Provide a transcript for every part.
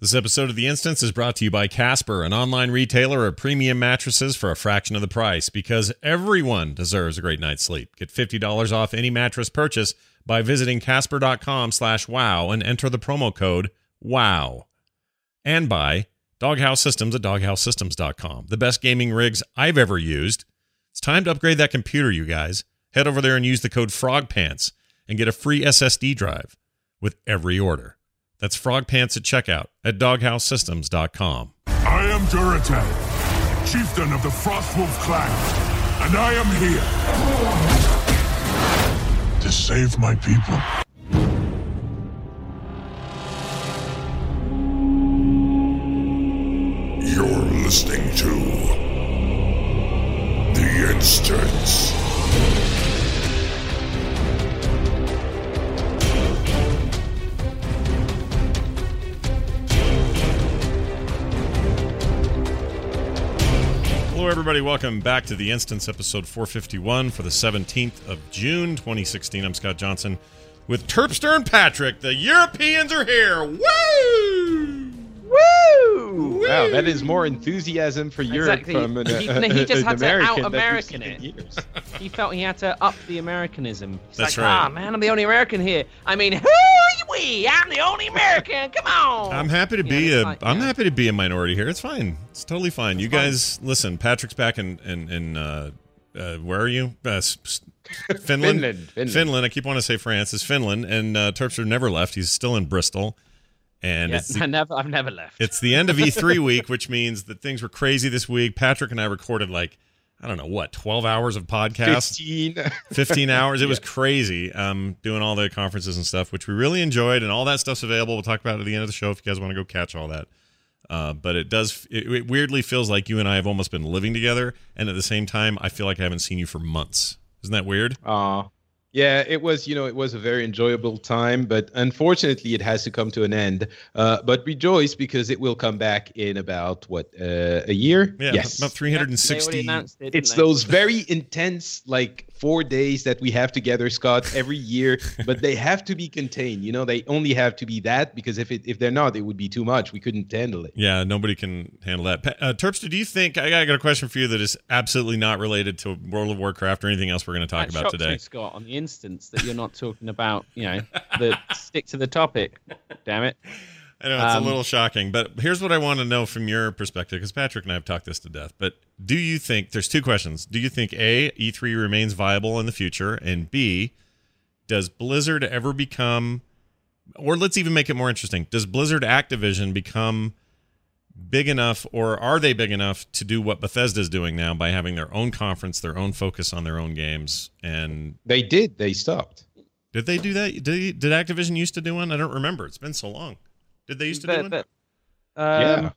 This episode of The Instance is brought to you by Casper, an online retailer of premium mattresses for a fraction of the price because everyone deserves a great night's sleep. Get $50 off any mattress purchase by visiting casper.com slash wow and enter the promo code WOW. And by Doghouse Systems at doghousesystems.com. The best gaming rigs I've ever used. It's time to upgrade that computer, you guys. Head over there and use the code FROGPANTS and get a free SSD drive with every order. That's Frog Pants at checkout at doghousesystems.com. I am Durotan, chieftain of the Frostwolf clan, and I am here to save my people. You're listening to The Instance. Hello, everybody. Welcome back to the Instance, episode 451 for the 17th of June, 2016. I'm Scott Johnson with Terpster and Patrick. The Europeans are here. Woo! Woo! Wow, that is more enthusiasm for Europe Exactly. from an, he, uh, he just an had to American out American it. He felt he had to up the Americanism. He's That's like, right. Ah, man, I'm the only American here. I mean, who are we? I'm the only American. Come on. I'm happy to be it's a. like, am yeah. happy to be a minority here. It's fine. It's totally fine. you fine. guys, listen. Patrick's back in in, in uh, uh, where are you? Uh, s- s- Finland. Finland, Finland. Finland. I keep wanting to say France. It's Finland, and uh, Terpster never left. He's still in Bristol, and Yeah, it's the I never, I've never left. It's the end of E3 week, which means that things were crazy this week. Patrick and I recorded like I don't know what, 12 hours of podcast, 15. 15 hours. It was crazy. Um, doing all the conferences and stuff, which we really enjoyed, and all that stuff's available. We'll talk about it at the end of the show if you guys want to go catch all that. Uh, but it does. It, it weirdly feels like you and I have almost been living together, and at the same time, I feel like I haven't seen you for months. Isn't that weird? Aw. Yeah, it was, you know, it was a very enjoyable time, but unfortunately it has to come to an end. Uh, but rejoice because it will come back in about, what, uh, a year? Yeah, yes. about 360. announced it, It's they? those very intense, like four days that we have together, Scott, every year. but they have to be contained. You know, they only have to be that because if it if they're not, it would be too much. We couldn't handle it. Yeah, nobody can handle that. Pa- Uh, Terpster, do you think I got I got a question for you that is absolutely not related to World of Warcraft or anything else we're going to talk That about today? me, Scott, on the instance that you're not talking about, you know, the stick to the topic. Damn it. I know it's Um, a little shocking, but here's what I want to know from your perspective because Patrick and I have talked this to death. But do you think there's two questions? Do you think A, E3 remains viable in the future? And B, does Blizzard ever become, or let's even make it more interesting, does Blizzard Activision become big enough or are they big enough to do what Bethesda's doing now by having their own conference, their own focus on their own games? And They did. They stopped. did they do that? Did, did Activision used to do one? I don't remember. It's been so long. Did they used to do But- one? but, um, Yeah.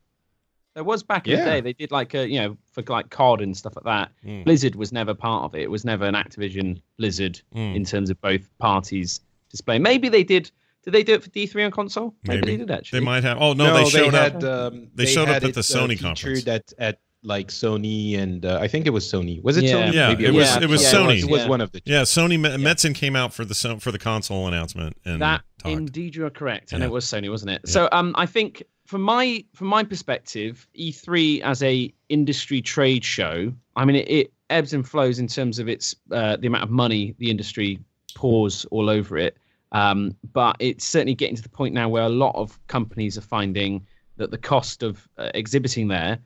There was back in Yeah. the day. They did like a, you know, for like COD and stuff like that. Mm. Blizzard was never part of it. It was never an Activision Blizzard Mm. in terms of both parties display. Maybe they did. Did they do it for D3 on console? Maybe, Maybe. they did actually. They might have. Oh no, they showed had, up. Um, They showed up had at the Sony featured conference. At, at like Sony and uh, I think it was Sony. Was it Yeah. Sony? Yeah, Maybe it was- it was Yeah, Sony. It was Yeah. one of the. Two. Yeah, Sony Me- Metzen came out for the for the console announcement and that talked. indeed you are correct, and Yeah. it was Sony, wasn't it? Yeah. So um, I think from my from my perspective, E3 as a industry trade show, I mean it, it ebbs and flows in terms of its uh, the amount of money the industry pours all over it. Um, but it's certainly getting to the point now where a lot of companies are finding that the cost of uh, exhibiting there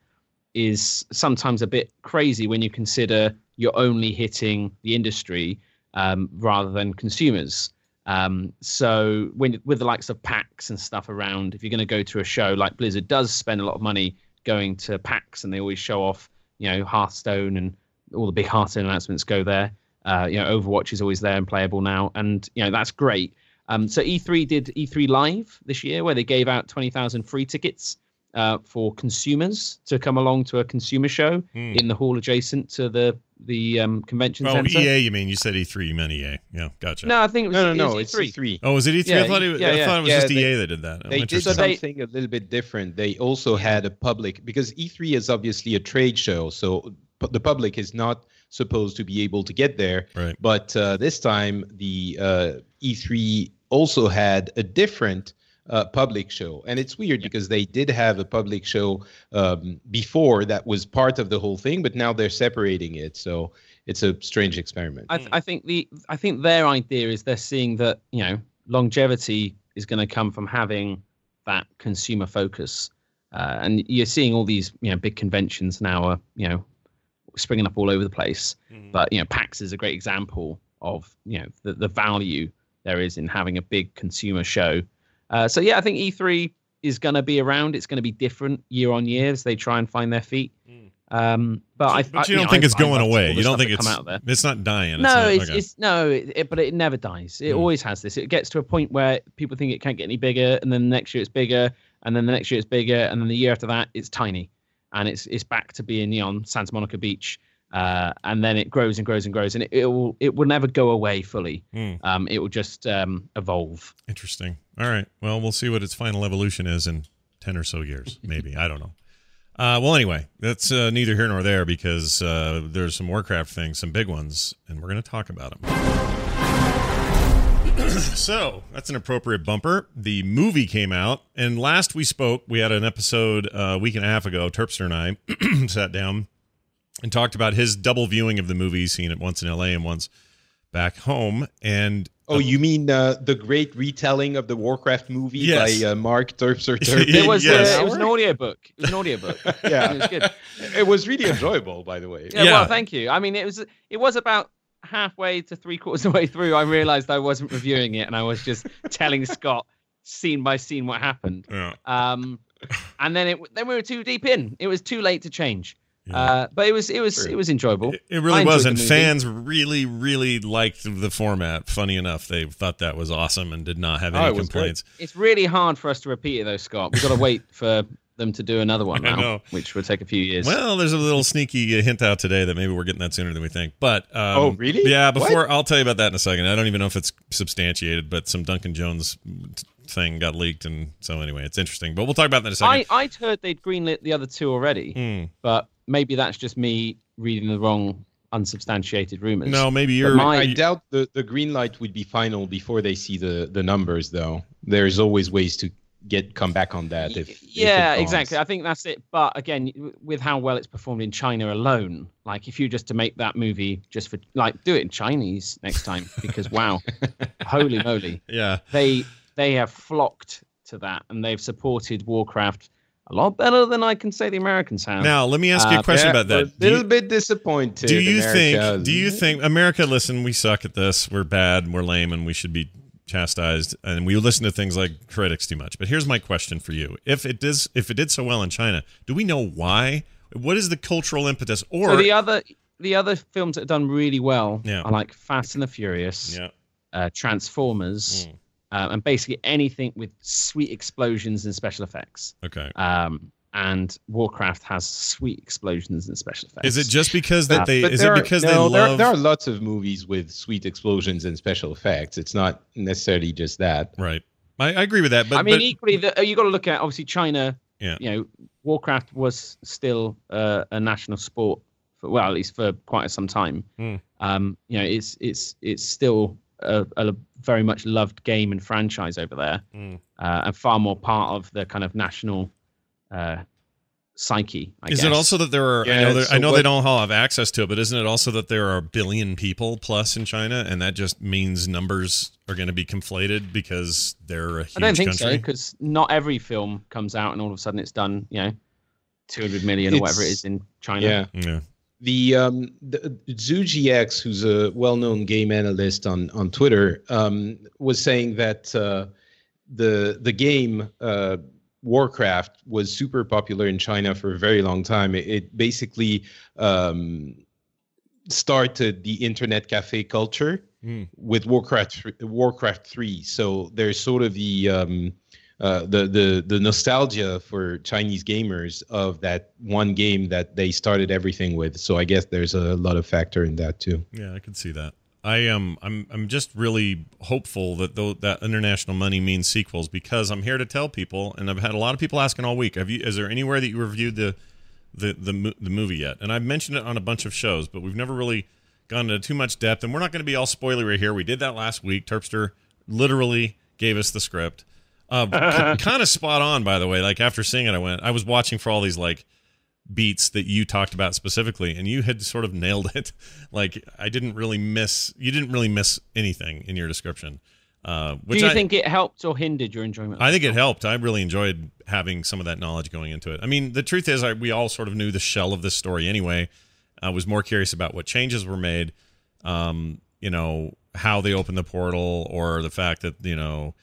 is sometimes a bit crazy when you consider you're only hitting the industry um, rather than consumers. Um, so when with the likes of PAX and stuff around, if you're going to go to a show like Blizzard does spend a lot of money going to PAX, and they always show off, you know, Hearthstone and all the big Hearthstone announcements go there. Uh, you know, Overwatch is always there and playable now, and you know that's great. Um, so E3 did E3 Live this year, where they gave out 20,000 free tickets uh, for consumers to come along to a consumer show Hmm. in the hall adjacent to the the um, convention Oh, center. EA, you mean? You said E3, you meant EA. Yeah, gotcha. No, I think it was, No, no, it no. was It's E3. E3. Oh, was it E3? Yeah, I thought it, yeah, I thought it was Yeah, just they- EA that did that. Oh, They did interesting. So they- something a little bit different. They also had a public because E3 is obviously a trade show, so the public is not supposed to be able to get there. Right. But uh, this time, the uh, E3 also had a different uh, public show, and it's weird because they did have a public show um, before that was part of the whole thing, but now they're separating it. So it's a strange experiment. I, th- I think the I think their idea is they're seeing that you know longevity is going to come from having that consumer focus, uh, and you're seeing all these you know big conventions now are you know springing up all over the place. But you know, PAX is a great example of you know the, the value there is in having a big consumer show. Uh, so yeah, I think E3 is going to be around. It's going to be different year on year as they try and find their feet. Um, but I, but I- you don't know, think I- it's I going away. You don't think it's come out there. it's not dying. It's no, not, it's, okay. it's no, it, it- but it never dies. It Hmm. always has this. It gets to a point where people think it can't get any bigger, and then the next year it's bigger, and then the next year it's bigger, and then the year after that it's tiny, and it's it's back to being on Santa Monica Beach, uh, and then it grows and grows and grows, and it, it will it will never go away fully. Hmm. Um, it will just um, evolve. Interesting. All right. Well, we'll see what its final evolution is in 10 or so years, maybe. I don't know. Uh, well, anyway, that's uh, neither here nor there because uh, there's some Warcraft things, some big ones, and we're going to talk about them. so that's an appropriate bumper. The movie came out, and last we spoke, we had an episode uh, a week and a half ago. Terpster and I sat down and talked about his double viewing of the movie, seeing it once in LA and once back home. And Oh, you mean uh, the great retelling of the Warcraft movie Yes. by uh, Mark Terpster Turpin? It was Yes. uh, it was an audiobook. It was an audiobook. Yeah. it was good. It was really enjoyable, by the way. Yeah, Yeah. well, thank you. I mean, it was it was about halfway to three quarters of the way through. I realized I wasn't reviewing it, and I was just telling Scott scene by scene what happened. yeah, Um, and then it then we were too deep in. It was too late to change. Yeah. Uh, but it was it was it was enjoyable. It, it really was, and fans really, really liked the format. Funny enough, they thought that was awesome and did not have Oh, any it was great. complaints. It's really hard for us to repeat it though, Scott. We've got to wait for them to do another one I now, know. which would take a few years. Well, there's a little sneaky hint out today that maybe we're getting that sooner than we think. But um, Oh, really? Yeah. What? Before I'll tell you about that in a second. I don't even know if it's substantiated, but some Duncan Jones thing got leaked, and so anyway, it's interesting. But we'll talk about that in a second. I I'd heard they'd greenlit the other two already, Hmm. but maybe that's just me reading the wrong unsubstantiated rumors. No, maybe you're. my- I doubt the, the green light would be final before they see the, the numbers, though. There's always ways to get come back on that. If, if yeah, bombs. exactly. I think that's it. But again, with how well it's performed in China alone, like if you just to make that movie just for like do it in Chinese next time because wow, holy moly, yeah. they they have flocked to that and they've supported Warcraft a lot better than I can say the Americans have. Now, let me ask you a Uh, question Yeah, about that. A Do you- little bit disappointed. do you think do you think america listen we suck at this we're bad we're lame and we should be chastised and we listen to things like critics too much but here's my question for you if it does if it did so well in china do we know why what is the cultural impetus or so the other the other films that have done really well Yeah. are like Fast and the Furious, yeah uh, Transformers, Mm. uh, and basically anything with sweet explosions and special effects. okay Um, and Warcraft has sweet explosions and special effects. is it just because that Uh, they But is there it are- because no, they there, love there are lots of movies with sweet explosions and special effects. It's not necessarily just that. right I, I agree with that but I mean, but, equally, the, you got to look at obviously China. Yeah. You know, Warcraft was still uh, a national sport for well, at least for quite some time. Hmm. Um, you know, it's it's it's still a, a very much loved game and franchise over there, Hmm. uh, and far more part of the kind of national uh, psyche. I is guess. it also that there are I know, there, so I know what- they don't all have access to it, but isn't it also that there are a billion people plus in China, and that just means numbers are going to be conflated because they're a huge I don't think so country? because not every film comes out and all of a sudden it's done. You know, two hundred million or whatever It's- in China. Yeah. Yeah. The um the ZhugeEX, who's a well-known game analyst on on Twitter, um, was saying that uh, the the game uh, Warcraft was super popular in China for a very long time. It, it basically um, started the internet cafe culture mm. with Warcraft Warcraft three. So there's sort of the um, uh, the the the nostalgia for Chinese gamers of that one game that they started everything with. So I guess there's a lot of factor in that too. Yeah, I can see that. I am I'm I'm just really hopeful that though that international money means sequels because I'm here to tell people, and I've had a lot of people asking all week. Have you? Is there anywhere that you reviewed the the the the movie yet? And I've mentioned it on a bunch of shows, but we've never really gone into too much depth. And we're not going to be all spoilery here. We did that last week. Terpster literally gave us the script. Uh, kind of spot on, by the way. Like after seeing it, I went. I was watching for all these like beats that you talked about specifically, and you had sort of nailed it. like I didn't really miss. You didn't really miss anything in your description. Uh, which Do you I, think it helped or hindered your enjoyment? I think it helped. I really enjoyed having some of that knowledge going into it. I mean, the truth is, I, we all sort of knew the shell of this story anyway. I was more curious about what changes were made. Um, you know, how they opened the portal, or the fact that you know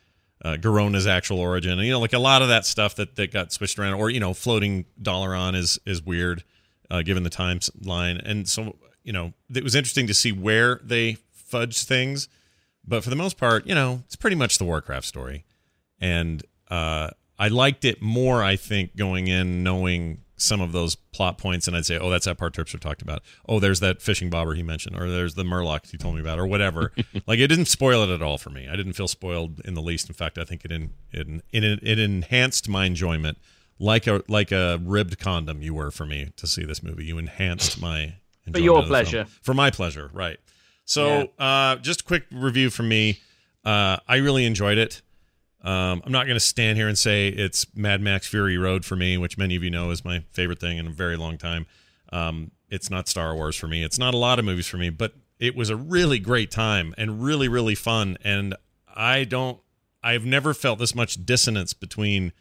uh, Garona's actual origin. And, you know, like a lot of that stuff that, that got switched around, or you know, floating Dalaran is is weird, uh, given the timeline. And so, you know, it was interesting to see where they fudged things, but for the most part, you know, it's pretty much the Warcraft story, and uh, I liked it more. I think going in knowing some of those plot points and I'd say, oh, that's that part Terpster talked about. Oh, there's that fishing bobber he mentioned, or there's the Murloc he told me about, or whatever. like it didn't spoil it at all for me. I didn't feel spoiled in the least. In fact, I think it in, it, it it enhanced my enjoyment like a like a ribbed condom you were for me to see this movie. You enhanced my for your pleasure. For my pleasure, right. So, yeah. uh, just a quick review from me. Uh, I really enjoyed it. Um, I'm not going to stand here and say it's Mad Max Fury Road for me, which many of you know is my favorite thing in a very long time. Um, it's not Star Wars for me. It's not a lot of movies for me, but it was a really great time and really, really fun. And I don't, I've never felt this much dissonance between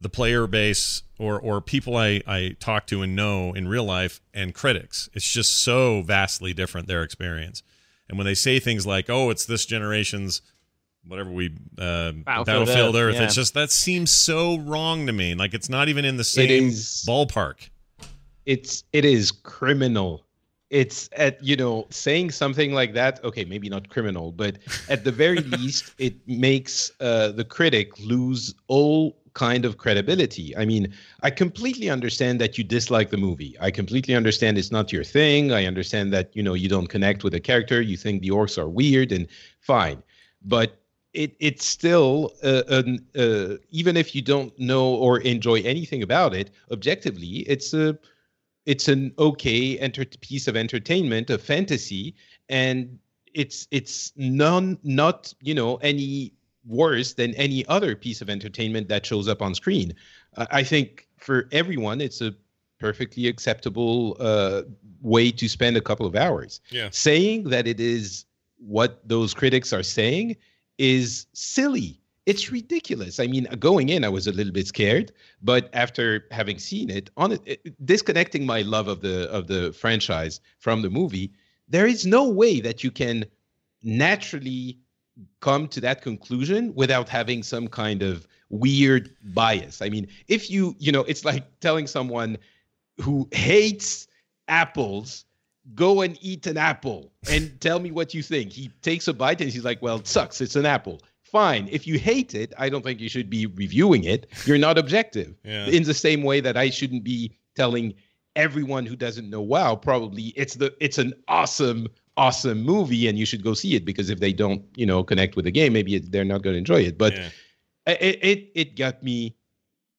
the player base or or people I, I talk to and know in real life and critics. It's just so vastly different their experience. And when they say things like, "Oh, it's this generation's whatever we uh, Battlefield, Battlefield Earth. Earth. Yeah. It's just that seems so wrong to me. Like it's not even in the same ballpark. It's it is criminal. It's at you know saying something like that. Okay, maybe not criminal, but at the very least, it makes uh, the critic lose all kind of credibility. I mean, I completely understand that you dislike the movie. I completely understand it's not your thing. I understand that you know you don't connect with the character. You think the orcs are weird and fine. But it it's still uh, an, uh, even if you don't know or enjoy anything about it objectively it's a it's an okay enter- piece of entertainment a fantasy and it's it's none not you know any worse than any other piece of entertainment that shows up on screen. Uh, i think for everyone it's a perfectly acceptable uh, way to spend a couple of hours. Yeah. Saying that it is what those critics are saying is silly. It's ridiculous. I mean, going in, I was a little bit scared, but after having seen it, on it, disconnecting my love of the of the franchise from the movie, there is no way that you can naturally come to that conclusion without having some kind of weird bias. I mean, if you, you know, it's like telling someone who hates apples go and eat an apple and tell me what you think. He takes a bite and he's like, well, it sucks. It's an apple. Fine. If you hate it, I don't think you should be reviewing it. You're not objective. Yeah. In the same way that I shouldn't be telling everyone who doesn't know WoW probably it's the it's an awesome awesome movie and you should go see it because if they don't you know connect with the game maybe they're not going to enjoy it but yeah. it, it it got me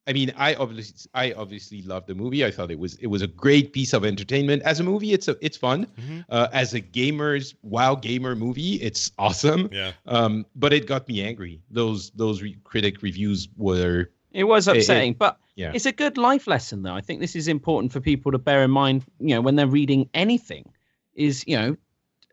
I mean, I obviously, I obviously loved the movie. I thought it was it was a great piece of entertainment. As a movie, it's a it's fun. Mm-hmm. Uh, as a gamer's WoW gamer movie, it's awesome. Yeah. Um, but it got me angry. Those those re- critic reviews were. It was upsetting, it, it, but yeah. it's a good life lesson, though. I think this is important for people to bear in mind. You know, when they're reading anything, is you know,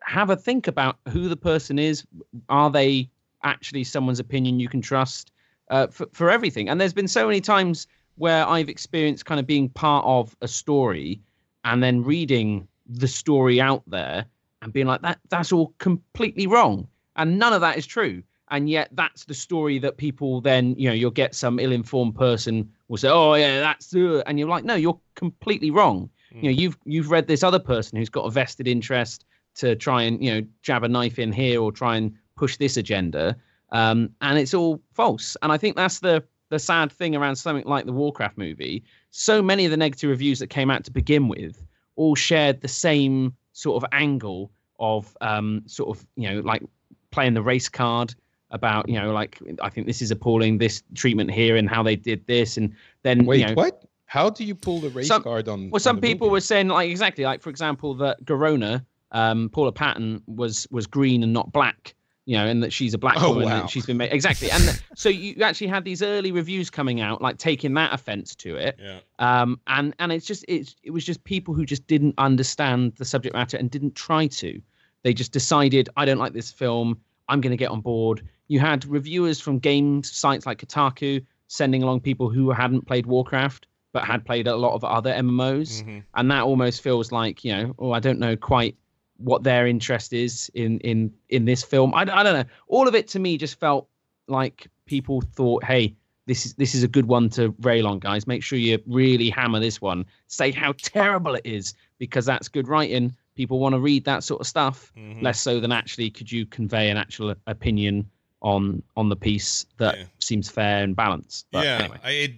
have a think about who the person is. Are they actually someone's opinion you can trust? Uh, for, for everything. And there's been so many times where I've experienced kind of being part of a story and then reading the story out there and being like that that's all completely wrong and none of that is true and yet that's the story that people then you know you'll get some ill-informed person will say oh yeah that's uh, and you're like no you're completely wrong mm. you know you've you've read this other person who's got a vested interest to try and you know jab a knife in here or try and push this agenda, um, and it's all false. And I think that's the the sad thing around something like the Warcraft movie. So many of the negative reviews that came out to begin with all shared the same sort of angle of um, sort of you know like playing the race card about you know like I think this is appalling this treatment here and how they did this and then Wait, you know, what? How do you pull the race Some- card on? well, some the people movie? were saying like exactly like for example that Garona, um, Paula Patton was was green and not black, you know, and that she's a black Oh, woman wow. and she's been made exactly. And so you actually had these early reviews coming out like taking that offense to it, Yeah. um, and and it's just it's it was just people who just didn't understand the subject matter and didn't try to. They just decided I don't like this film. I'm going to get on board. You had reviewers from game sites like Kotaku sending along people who hadn't played Warcraft but had played a lot of other MMOs, Mhm. and that almost feels like you know, oh, I don't know quite what their interest is in in in this film. I, I don't know. All of it to me just felt like people thought, hey, this is this is a good one to rail on, guys. Make sure you really hammer this one. Say how terrible it is because that's good writing. People want to read that sort of stuff Mhm. less so than actually could you convey an actual opinion on on the piece that Yeah. seems fair and balanced. But yeah, anyway. I,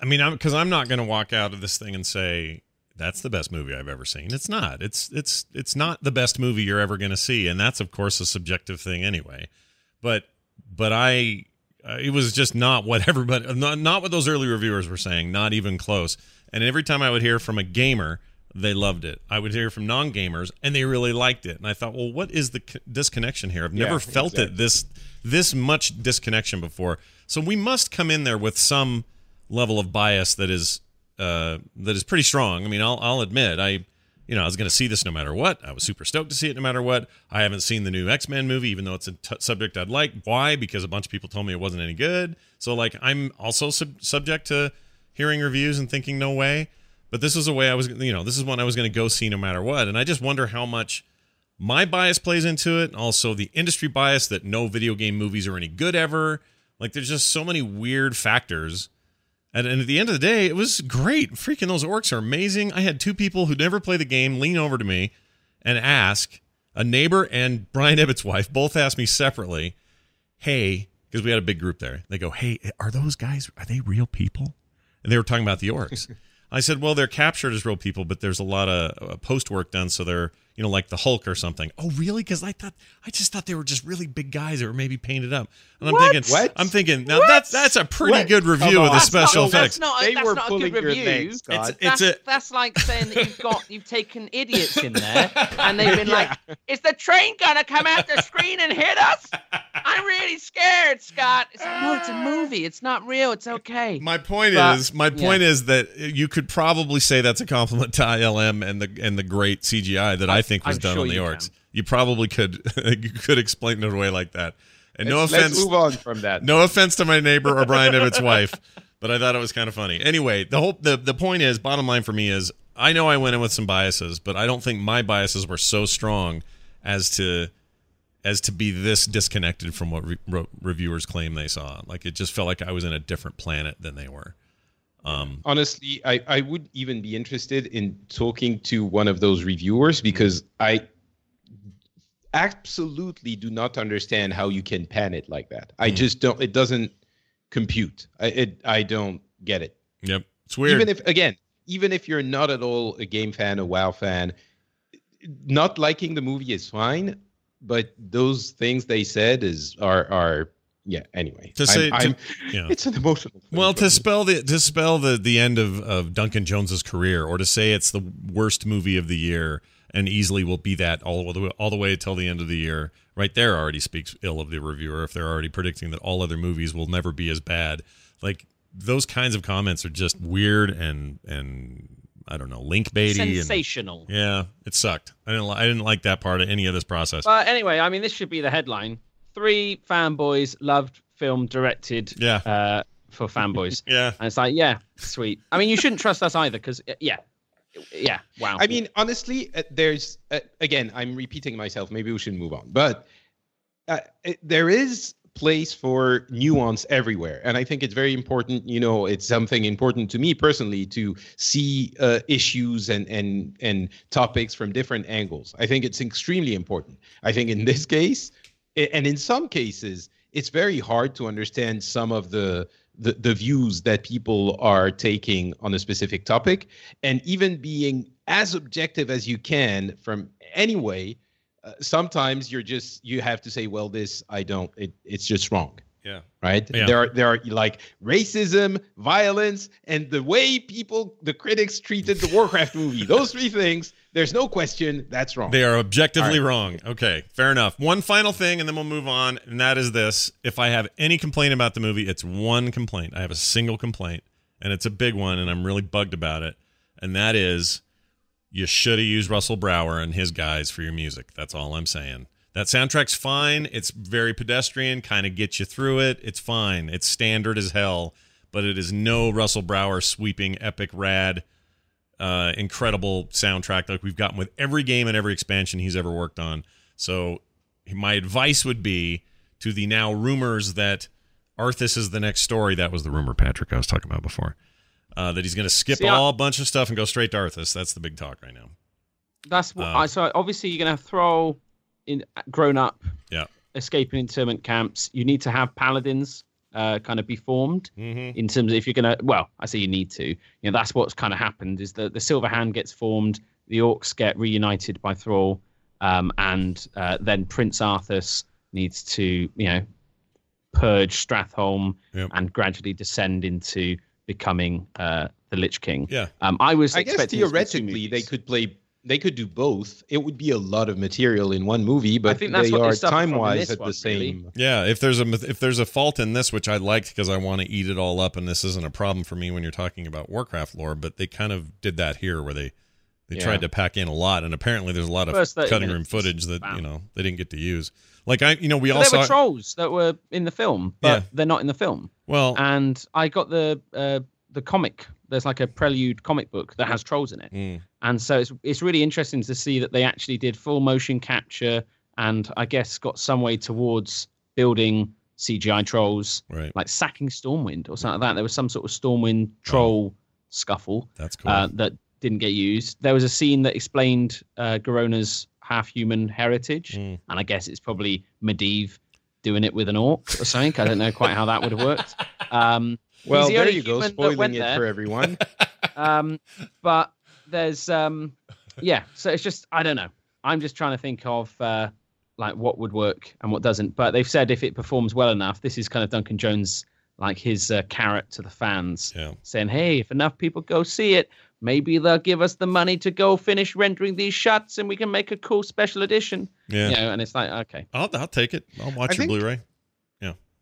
I mean, I'm because I'm not going to walk out of this thing and say that's the best movie I've ever seen. It's not. It's it's it's not the best movie you're ever going to see, and that's of course a subjective thing anyway. But but I, uh, it was just not what everybody, not not what those early reviewers were saying, not even close. And every time I would hear from a gamer, they loved it. I would hear from non-gamers, and they really liked it. And I thought, well, what is the c- disconnection here? I've never Yeah, felt it this this much disconnection before. So we must come in there with some level of bias that is uh, that is pretty strong. I mean, I'll I'll admit I you know I was going to see this no matter what. I was super stoked to see it no matter what. I haven't seen the new X Men movie, even though it's a t- subject I'd like. Why? Because a bunch of people told me it wasn't any good. So like I'm also sub- subject to hearing reviews and thinking no way. But this is a way I was you know this is one I was going to go see no matter what. And I just wonder how much my bias plays into it also the industry bias that no video game movies are any good ever like there's just so many weird factors and, and at the end of the day it was great. Freaking those orcs are amazing. I had two people who never play the game lean over to me and ask a neighbor and brian ibbott's wife both asked me separately hey because we had a big group there. They go hey are those guys are they real people? And they were talking about the orcs. I said, well, they're captured as real people, but there's a lot of uh, post work done, so they're you know like the Hulk or something. Oh, really? Because I thought I just thought they were just really big guys that were maybe painted up. And I'm What? thinking, What? I'm thinking now that's that's a pretty What? good review of the special not, effects. That's not, They that's were not a pulling good your review. legs, It's Scott. it's that's, a that's like saying that you've got you've taken idiots in there and they've been like, "Is the train gonna come out the screen and hit us?" I'm really scared, Scott. It's like, no, it's a movie. It's not real. It's okay. My point But- is, my point is that you could probably say that's a compliment to ILM and the and the great CGI that I, I- think was I'm done sure on the you orcs. can. You probably could you could explain it away like that. And no Let's- offense, Let's move on from that. no offense to my neighbor or Brian Ibbott's wife, but I thought it was kind of funny. Anyway, the whole the the point is, bottom line for me is, I know I went in with some biases, but I don't think my biases were so strong as to as to be this disconnected from what re- re- reviewers claim they saw. Like it just felt like I was in a different planet than they were. Um, honestly I, I would even be interested in talking to one of those reviewers because i absolutely do not understand how you can pan it like that i Hmm. just don't it doesn't compute i it i don't get it yep, it's weird. even if again even if you're not at all a game fan a wow fan not liking the movie is fine but those things they said is are are yeah anyway To say- I'm, to- I'm- yeah. it's an emotional thing Well, to spell the to spell the the end of, of Duncan Jones's career, or to say it's the worst movie of the year and easily will be that all the way, all the way till the end of the year, right there already speaks ill of the reviewer if they're already predicting that all other movies will never be as bad. Like those kinds of comments are just weird and and I don't know link baity and Sensational. yeah, it sucked. I didn't li- I didn't like that part of any of this process. But anyway, I mean, this should be the headline: Three fanboys loved film directed. Yeah. Uh, for fanboys. Yeah, And it's like, yeah, sweet. I mean, you shouldn't trust us either, because yeah, yeah, wow. I mean, honestly, uh, there's uh, again, I'm repeating myself. Maybe we should move on, but uh, it, there is place for nuance everywhere and i think it's very important you know it's something important to me personally to see uh, issues and and and topics from different angles i think it's extremely important i think in this case and in some cases it's very hard to understand some of the the, the views that people are taking on a specific topic and even being as objective as you can from any way uh, sometimes you're just you have to say well this i don't it, it's just wrong Yeah. right Yeah. there are there are like racism violence and the way people the critics treated the warcraft movie those three things there's no question that's wrong They are objectively All wrong. Okay, fair enough. One final thing, and then we'll move on, and that is this: if I have any complaint about the movie, it's one complaint. I have a single complaint, and it's a big one, and I'm really bugged about it. And that is, you should have used Russell Brower and his guys for your music. That's all I'm saying. That soundtrack's fine. It's very pedestrian, kind of gets you through it. It's fine. It's standard as hell, but it is no Russell Brower sweeping, epic, rad uh, incredible soundtrack like we've gotten with every game and every expansion he's ever worked on. So my advice would be to the now rumors that Arthas is the next story. That was the rumor, Patrick, I was talking about before. Uh, that he's going to skip See, all a bunch of stuff and go straight to Arthas. That's the big talk right now. That's what Uh, I so obviously you're gonna throw in grown up Yeah. escaping internment camps. You need to have paladins uh, kind of be formed Mm-hmm. in terms of if you're gonna well, I say you need to. You know, that's what's kind of happened is that the Silver Hand gets formed, the orcs get reunited by Thrall, um, and uh, then Prince Arthas needs to, you know, purge Stratholme Yep. and gradually descend into becoming uh, the Lich King. Yeah. Um, I was I guess expecting this to be two theoretically they could play they could do both. It would be a lot of material in one movie, but think that's they what are suffer from in time wise at one, the same. Yeah, if there's a if there's a fault in this, which I liked because I want to eat it all up, and this isn't a problem for me when you're talking about Warcraft lore, but they kind of did that here, where they they Yeah. tried to pack in a lot, and apparently there's a lot of First 30 cutting room footage that bam. you know they didn't get to use. Like I, you know, we But all there saw were trolls that were in the film, but Yeah. they're not in the film. well, And I got the uh, the comic. There's like a prelude comic book that has trolls in it, mm, and so it's it's really interesting to see that they actually did full motion capture, and I guess got some way towards building CGI trolls, right, like sacking Stormwind or something like that. There was some sort of Stormwind troll scuffle that's cool. uh, that didn't get used. There was a scene that explained uh, Garona's half-human heritage, Mm. and I guess it's probably Medivh doing it with an orc or something. I don't know quite how that would have worked. Um, Well, the there you go, spoiling it there. for everyone. um, but there's, um, yeah. So it's just I don't know. I'm just trying to think of uh, like what would work and what doesn't. But they've said if it performs well enough, this is kind of Duncan Jones like his uh, carrot to the fans yeah, saying, "Hey, if enough people go see it, maybe they'll give us the money to go finish rendering these shots, and we can make a cool special edition." yeah. You know, and it's like, okay, I'll I'll take it. I'll watch I your think- Blu-ray.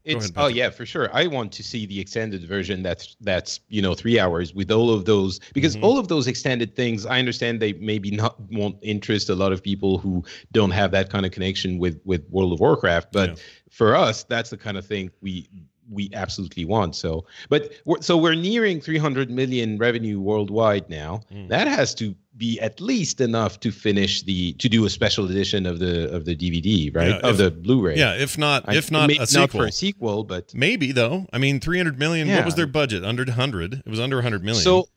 It's ahead, oh yeah, for sure. I want to see the extended version that's that's you know three hours with all of those because Mhm. all of those extended things. I understand they maybe not won't interest a lot of people who don't have that kind of connection with with World of Warcraft, but Yeah. for us, that's the kind of thing we we absolutely want. So, but we're, so we're nearing 300 million revenue worldwide now. Mm. That has to be at least enough to finish the to do a special edition of the of the DVD, right? Yeah, of if- the Blu-ray. Yeah, if not I- if not maybe a sequel. not for a sequel, but Maybe though. I mean, 300 million. What was their budget? Under 100. It was under 100 million. So,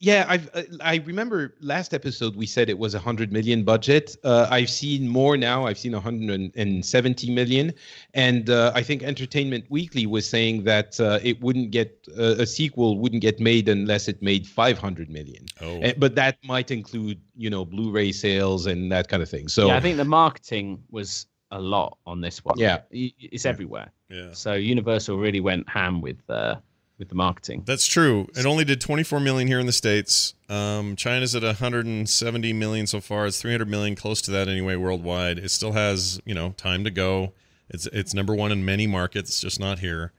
yeah, I've uh, I remember last episode we said it was a hundred million budget. Uh, I've seen more now. I've seen 170 million, and uh, I think Entertainment Weekly was saying that uh, it wouldn't get uh, a sequel wouldn't get made unless it made 500 million. oh, Uh, but that might include you know Blu-ray sales and that kind of thing. So yeah, I think the marketing was a lot on this one. Yeah. It's everywhere. yeah. So Universal really went ham with uh, with the marketing. That's true. It only did 24 million here in the states. Um, China's at 170 million so far. It's 300 million, close to that anyway, worldwide. It still has, you know, time to go. It's it's number one in many markets, just not here.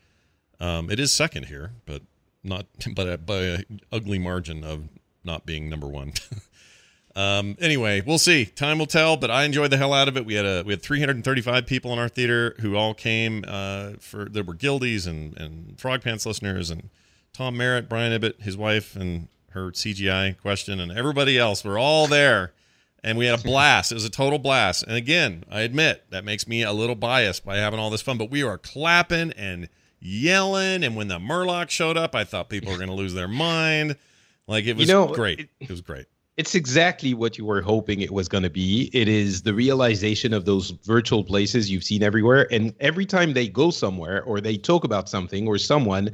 Um, it is second here, but not but by a ugly margin of not being number one. um, anyway, we'll see. Time will tell. But I enjoyed the hell out of it. We had a we had 335 people in our theater who all came uh, for. There were guildies and and Frog Pants listeners and Tom Merritt, Brian Ibbott, his wife, and her CGI question, and everybody else were all there. and we had a blast. It was a total blast. And again, I admit that makes me a little biased by having all this fun, but we were clapping and yelling. And when the Murloc showed up, I thought people were going to lose their mind. Like it was You know, great. it- It, was great. It's exactly what you were hoping it was going to be. It is the realization of those virtual places you've seen everywhere. And every time they go somewhere or they talk about something or someone,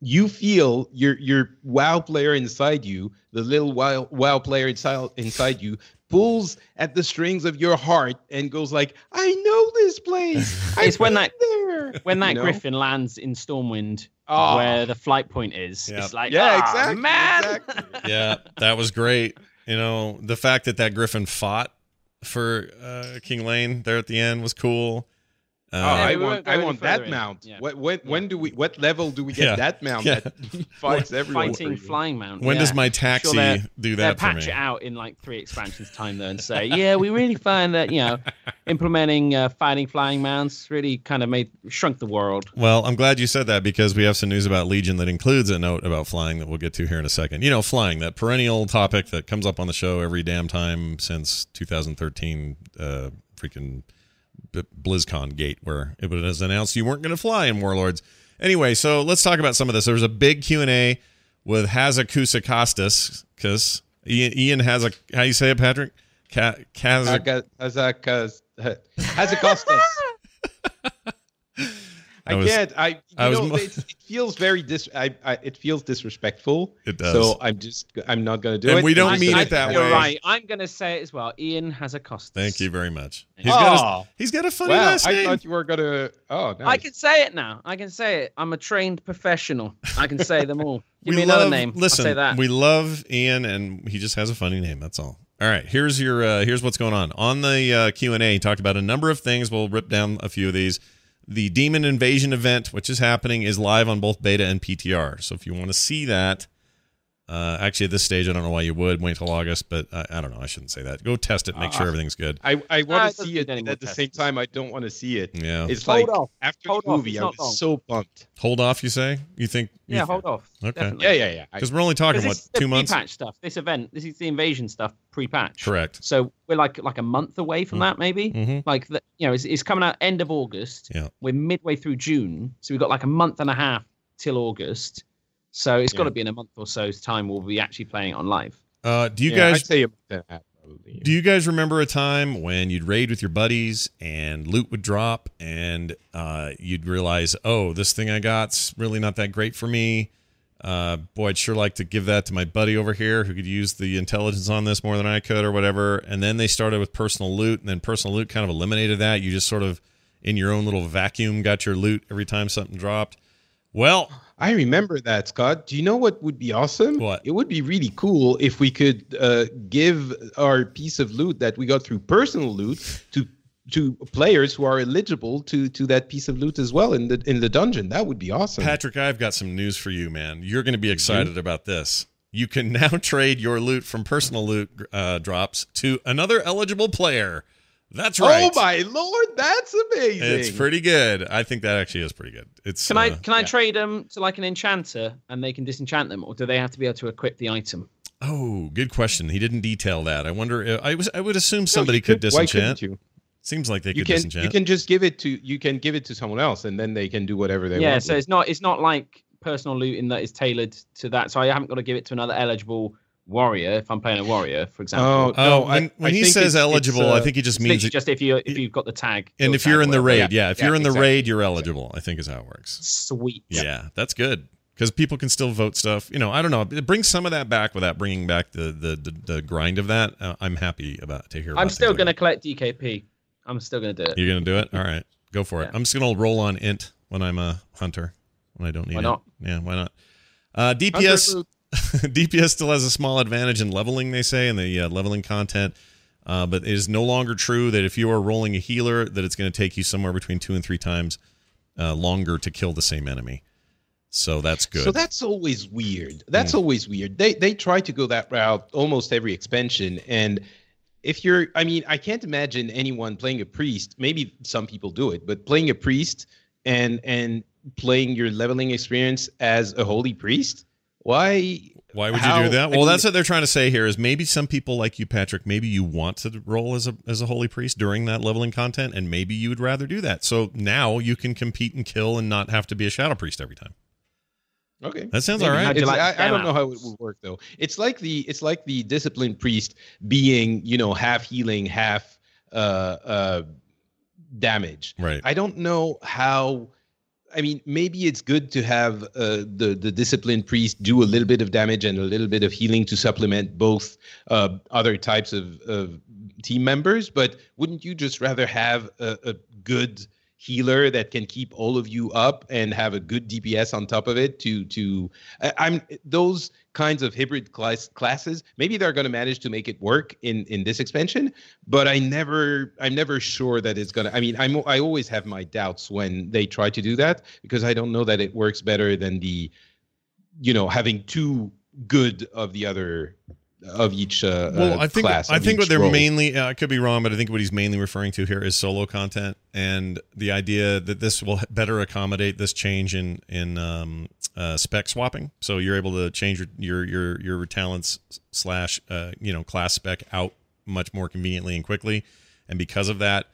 you feel your your WoW player inside you, the little WoW, WoW player inside inside you, pulls at the strings of your heart and goes like, "I know this place. I've It's when been that- there." When that You know? griffin lands in Stormwind, Oh. where the flight point is, Yeah. it's like, Yeah, "Ah, exactly, man. exactly. Yeah, that was great. You know, the fact that that Griffin fought for uh, King Llane there at the end was cool. Uh, Oh, I want, I want that in. mount. Yeah. What, when, Yeah. when do we? What level do we get Yeah. that mount Yeah. that fights everyone? fighting flying mount. when yeah. does my taxi sure they're- do They'll that for patch me? it out in like three expansions time though and say, yeah, we really find that you know implementing uh, fighting flying mounts really kind of made shrunk the world. Well, I'm glad you said that because we have some news about Legion that includes a note about flying that we'll get to here in a second. You know, flying, that perennial topic that comes up on the show every damn time since 2013, uh, freaking B- BlizzCon gate, where it was announced you weren't going to fly in Warlords. Anyway, so let's talk about some of this. There was a big Q&A with Hazzikostas, because Ian has a, how you say it, Patrick? Ka- Kazak- Haza- Hazakas- Hazakostas. I, I was- can't. I. You I was know, mo- it's, it feels very dis. I, I. It feels disrespectful. It does. So I'm just. I'm not gonna do And it. we don't I'm mean just- it that You're way. right. I'm going to say it as well. Ian has a cost. Thank you very much. He's you. got, Oh. a, he's got a funny Wow, last I thought you were gonna. Oh, nice. I can say it now. I can say it. I'm a trained professional. I can say them all. Give we me another name. Listen, I'll say that. we love Ian, and he just has a funny name. That's all. All right, here's your uh, here's what's going on on the uh, Q and A. He talked about a number of things. We'll rip down a few of these. The Demon Invasion event, which is happening, is live on both beta and PTR. So if you want to see that, uh, actually at this stage, I don't know why you would wait till August, but I, I don't know. I shouldn't say that. Go test it, make sure Uh, everything's good. I. I Ah, want it to doesn't see it, and at the same time, I don't want to see it. Yeah, It's Hold like off. after Hold the off, movie, I not was long. so pumped. hold off. You say? You think? yeah, hold off. Okay. Definitely. Yeah, yeah, yeah. Because we're only talking what this is the two months. Pre-patch stuff. This event. This is the invasion stuff. Pre-patch. Correct. So we're like like a month away from that, maybe. Mhm. Like the, you know, it's, it's coming out end of August. Yeah. We're midway through June, so we've got like a month and a half till August. So it's got to be in a month or so's time we'll be actually playing it on live. Uh, do you yeah, guys I'd say a month and a half, probably. Do you guys remember a time when you'd raid with your buddies and loot would drop and uh, you'd realize, oh, this thing I got's really not that great for me? Uh, boy, I'd sure like to give that to my buddy over here who could use the intelligence on this more than I could or whatever. And then they started with personal loot, and then personal loot kind of eliminated that. You just sort of, in your own little vacuum, got your loot every time something dropped. Well, I remember that, Scott. Do you know what would be awesome? What? It would be really cool if we could uh, give our piece of loot that we got through personal loot to to players who are eligible to to that piece of loot as well in the in the dungeon. That would be awesome. Patrick, I've got some news for you, man. You're going to be excited about this. You can now trade your loot from personal loot uh, drops to another eligible player. That's right. Oh my lord, that's amazing! It's pretty good. I think that actually is pretty good. It's Can I uh, can I yeah. trade them to like an enchanter and they can disenchant them, or do they have to be able to equip the item? Oh, good question. He didn't detail that. I wonder. If, I was. I would assume somebody you could couldn't disenchant. you? Seems like they You could can disenchant. you can just give it to you can give it to someone else and then they can do whatever they yeah, want. Yeah, so with it's not it's not like personal loot in that is tailored to that. So I haven't got to give it to another eligible warrior if I'm playing a warrior, for example. Oh Oh, no! when, I, when I he says it's- it's, eligible, I uh, think he just means. literally just if you if you've got the tag. and field if you're in the raid, yeah. yeah. If Yeah, you're in the raid, you're eligible. I think is how it works. Sweet. Yeah, that's good because people can still vote stuff. You know, I don't know. It brings some of that back without bringing back the the the, the grind of that. Uh, I'm happy about to hear. About I'm still things going to collect DKP. I'm still going to do it. You're gonna do it. All right, go for it. Yeah. I'm just gonna roll on int when I'm a hunter when I don't need Why it. not? Yeah, why not? Uh, DPS loot. DPS still has a small advantage in leveling, they say, in the uh, leveling content. Uh, but it is no longer true that if you are rolling a healer, that it's going to take you somewhere between two and three times uh, longer to kill the same enemy. So that's good. So that's always weird. That's always weird. They they try to go that route almost every expansion, and if you're, I mean, I can't imagine anyone playing a priest. Maybe some people do it, but playing a priest and and playing your leveling experience as a holy priest. Why? Why would how- you do that? I Well, mean- that's what they're trying to say here. Is maybe some people like you, Patrick. Maybe you want to roll as a as a holy priest during that leveling content, and maybe you would rather do that. So now you can compete and kill and not have to be a shadow priest every time. Okay. That sounds Maybe all right. How'd you It's- like I, I don't know how it would work though. It's like the it's like the disciplined priest being you know half healing, half uh, uh, damage. Right. I don't know how. I mean, maybe it's good to have uh, the the disciplined priest do a little bit of damage and a little bit of healing to supplement both uh, other types of, of team members. But wouldn't you just rather have a, a good healer that can keep all of you up and have a good DPS on top of it? To to I'm those kinds of hybrid class classes. Maybe they're going to manage to make it work in in this expansion, but I never I'm never sure that it's gonna. I mean, I'm I always have my doubts when they try to do that because I don't know that it works better than the, you know, having too good of the other of each uh, well, uh, I think class. I think what they're role. mainly uh, I could be wrong, but I think what he's mainly referring to here is solo content and the idea that this will better accommodate this change in in um, uh, spec swapping. So you're able to change your your your, your talents slash uh, you know class spec out much more conveniently and quickly, and because of that,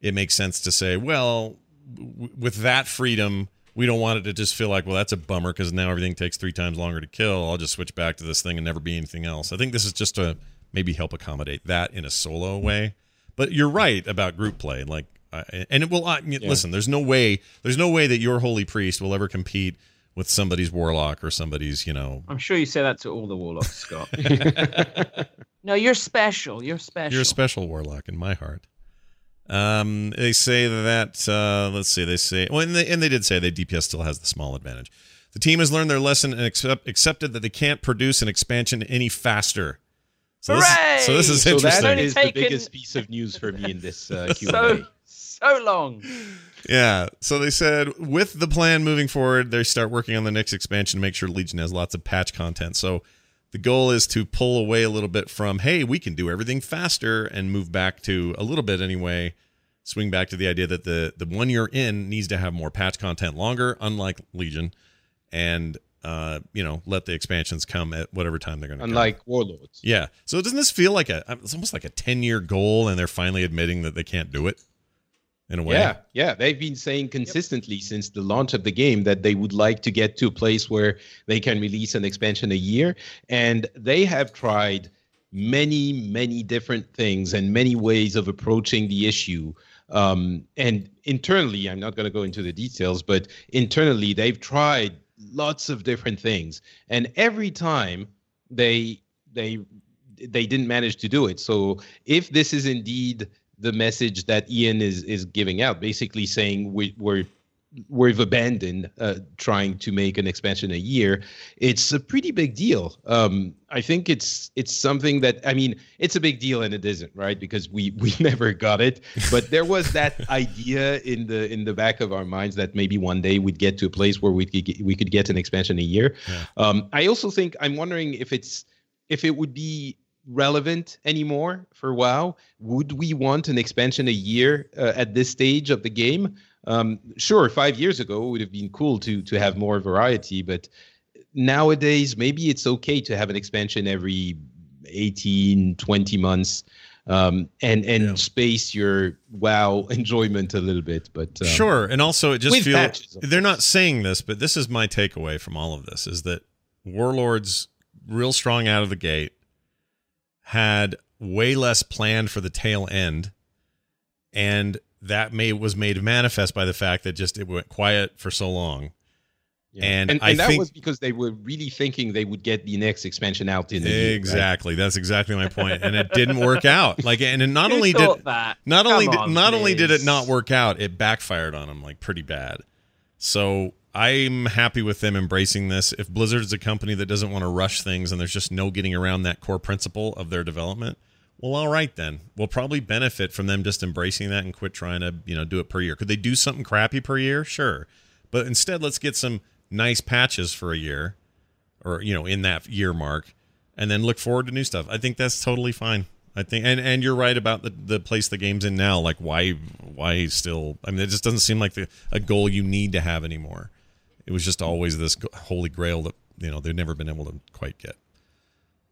it makes sense to say, well, w- with that freedom. We don't want it to just feel like, well, that's a bummer because now everything takes three times longer to kill. I'll just switch back to this thing and never be anything else. I think this is just to maybe help accommodate that in a solo way. But you're right about group play, like, I and it will. I mean, Listen, there's no way, there's no way that your holy priest will ever compete with somebody's warlock or somebody's, you know, I'm sure you say that to all the warlocks, Scott. no, you're special. You're special. You're a special warlock in my heart. Um, they say that. Uh, let's see. They say well, and they, and they did say that DPS still has the small advantage. The team has learned their lesson and accept, accepted that they can't produce an expansion any faster. So this, so this is Hooray! So interesting. that Only the biggest piece of news for me in this uh, Q&A. so so long. Yeah. So they said with the plan moving forward, they start working on the next expansion to make sure Legion has lots of patch content. So the goal is to pull away a little bit from, hey, we can do everything faster and move back to a little bit anyway. Swing back to the idea that the the one you're in needs to have more patch content longer, unlike Legion, and uh, you know, let the expansions come at whatever time they're going to come. Unlike Warlords. Yeah. So doesn't this feel like a it's almost like a 10-year goal and they're finally admitting that they can't do it in a way? Yeah, yeah. They've been saying consistently since the launch of the game that they would like to get to a place where they can release an expansion a year. And they have tried many, many different things and many ways of approaching the issue. Um, and internally, I'm not going to go into the details, but internally, they've tried lots of different things. And every time they, they, they didn't manage to do it. So if this is indeed the message that Ion is is giving out, basically saying we, we're we've abandoned uh, trying to make an expansion a year. It's a pretty big deal. Um, I think it's it's something that I mean it's a big deal and it isn't right because we we never got it. But there was that idea in the in the back of our minds that maybe one day we'd get to a place where we could get, we could get an expansion a year. Yeah. Um, I also think I'm wondering if it's if it would be relevant anymore for WoW. Would we want an expansion a year uh, at this stage of the game? Um, sure, five years ago it would have been cool to to have more variety, but nowadays maybe it's okay to have an expansion every 18, 20 months. Um, and and Yeah. space your WoW enjoyment a little bit, but um, sure and also it just feels patches, they're not saying this but this is my takeaway from all of this is that warlords real strong out of the gate had way less planned for the tail end and that may was made manifest by the fact that just it went quiet for so long Yeah. And and, I and that think- was because they were really thinking they would get the next expansion out in the year, right? exactly that's exactly my point and it didn't work out like and it not Who only did that? not Come only did, on, not only did it not work out, it backfired on them like pretty bad. So I'm happy with them embracing this. If Blizzard is a company that doesn't want to rush things and there's just no getting around that core principle of their development, well, all right then. We'll probably benefit from them just embracing that and quit trying to you know do it per year. Could they do something crappy per year? Sure, but instead let's get some nice patches for a year, or you know in that year mark, and then look forward to new stuff. I think that's totally fine. I think, and and you're right about the the place the game's in now. Like, why why still? I mean, it just doesn't seem like the a goal you need to have anymore. It was just always this holy grail that you know they've never been able to quite get.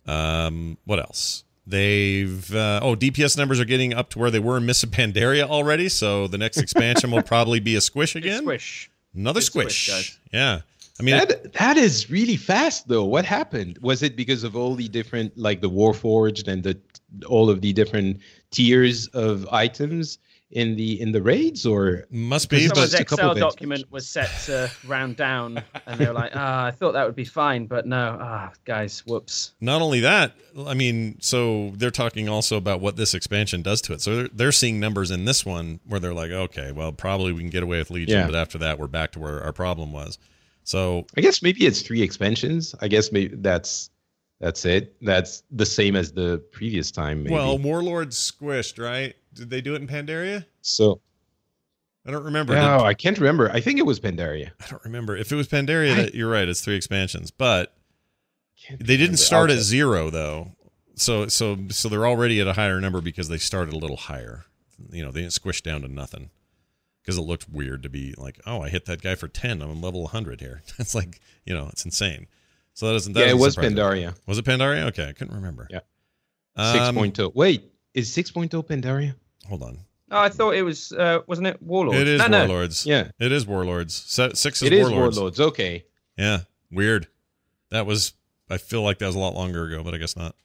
Um, what else? They've uh, oh DPS numbers are getting up to where they were in Miss Pandaria already. So the next expansion will probably be a squish Big again. Squish. Another Good squish. squish, yeah. I mean, That that is really fast though. What happened? Was it because of all the different like the Warforged and the all of the different tiers of items in the in the raids or must be, Because Someone's a Excel of document was set to round down, and they were like, "Ah, I thought that would be fine, but no, ah, guys, whoops." not only that, I mean, so they're talking also about what this expansion does to it. So they're, they're seeing numbers in this one where they're like, okay, well, probably we can get away with Legion, Yeah. but after that, we're back to where our problem was. So I guess maybe it's three expansions. I guess maybe that's that's it. That's the same as the previous time. Maybe. Well, Warlords squished, right? Did they do it in Pandaria? so I don't remember. no, Did- I can't remember. I think it was Pandaria. I don't remember. If it was Pandaria, I- that you're right. It's three expansions, but Can't they didn't remember. start I'll at zero though. So so so they're already at a higher number because they started a little higher. You know, they didn't squish down to nothing because it looked weird to be like, oh, I hit that guy for ten. I'm on level 100 here. It's like you know, it's insane. So that doesn't. That Yeah, it was surprise me. Pandaria. Was it Pandaria? Okay, I couldn't remember. Yeah. Um, 6.0. Wait, is 6.0 Pandaria? Hold on. Oh, I thought it was, uh, wasn't it Warlord? It is no, no. Warlords. Yeah, It is Warlords. Se- Six is it is Warlords. Warlords. Okay. Yeah, weird. That was. I feel like that was a lot longer ago, but I guess not.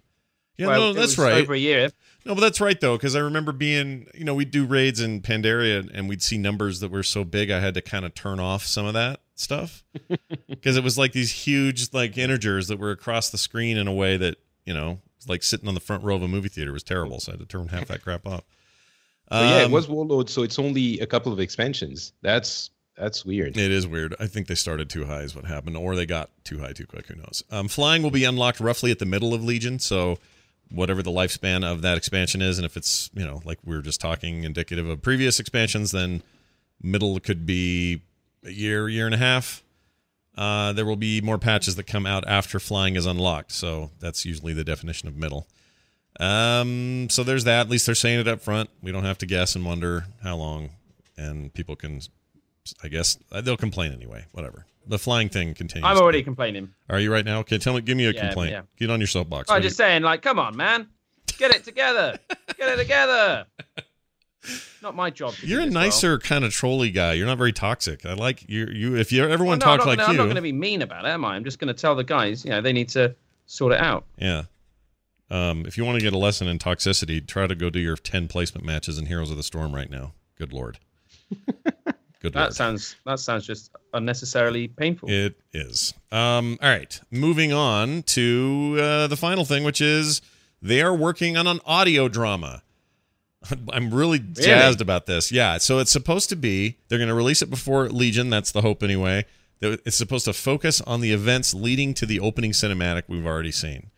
Yeah, Well, no, it that's was right. Over a year. No, but that's right though, because I remember being, you know, we'd do raids in Pandaria, and- and we'd see numbers that were so big, I had to kind of turn off some of that stuff because it was like these huge like integers that were across the screen in a way that you know, like sitting on the front row of a movie theater was terrible. So I had to turn half that crap off. But yeah, it Um, was Warlords, so it's only a couple of expansions. That's that's weird. It is weird. I think they started too high, is what happened, or they got too high too quick. Who knows? Um, flying will be unlocked roughly at the middle of Legion, so whatever the lifespan of that expansion is, and if it's you know like we were just talking, indicative of previous expansions, then middle could be a year, year and a half. Uh, there will be more patches that come out after flying is unlocked, so that's usually the definition of middle. Um, so there's that. At least they're saying it up front. We don't have to guess and wonder how long, and people can I guess uh, they'll complain anyway. Whatever. The flying thing continues. I'm already complaining. Are you right now? Okay, tell me. Give me a Yeah, complaint. yeah. Get on your soapbox. I'm What just saying, like, come on, man, get it together, get it together. Not my job. You- You're a this well. nicer kind of trolly guy. You're not very toxic. I like you. You if you everyone Well, no, not like gonna, I'm not going to be mean about it, am I? I'm just going to tell the guys, you know, they need to sort it out. Yeah. Um, if you want to get a lesson in toxicity, try to go do your ten placement matches in Heroes of the Storm right now. Good lord. Good That lord. sounds that sounds just unnecessarily painful. It is. Um, all right. Moving on to uh, the final thing, which is they are working on an audio drama. I'm really jazzed about this. Yeah. So it's supposed to be, they're going to release it before Legion. That's the hope anyway. It's supposed to focus on the events leading to the opening cinematic we've already seen.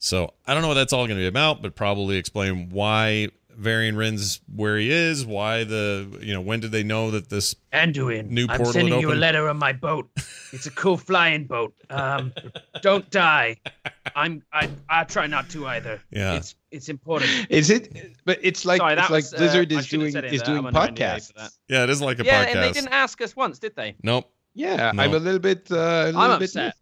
So I don't know what that's all going to be about, but probably explain why Varian Wrynn's where he is, why the, you know, when did they know that this Anduin, New portal I'm portal sending had you a letter on my boat. It's a cool flying boat. Um, don't die. I'm I I try not to either. Yeah. It's it's important. Is it? But it's like Sorry, it's that like was, uh, Blizzard is doing said it is there. doing I'm under NDA for podcasts. Yeah, it is like a yeah, podcast. and they didn't ask us once, did they? Nope. Yeah, No. I'm a little bit. Uh, a little I'm bit upset.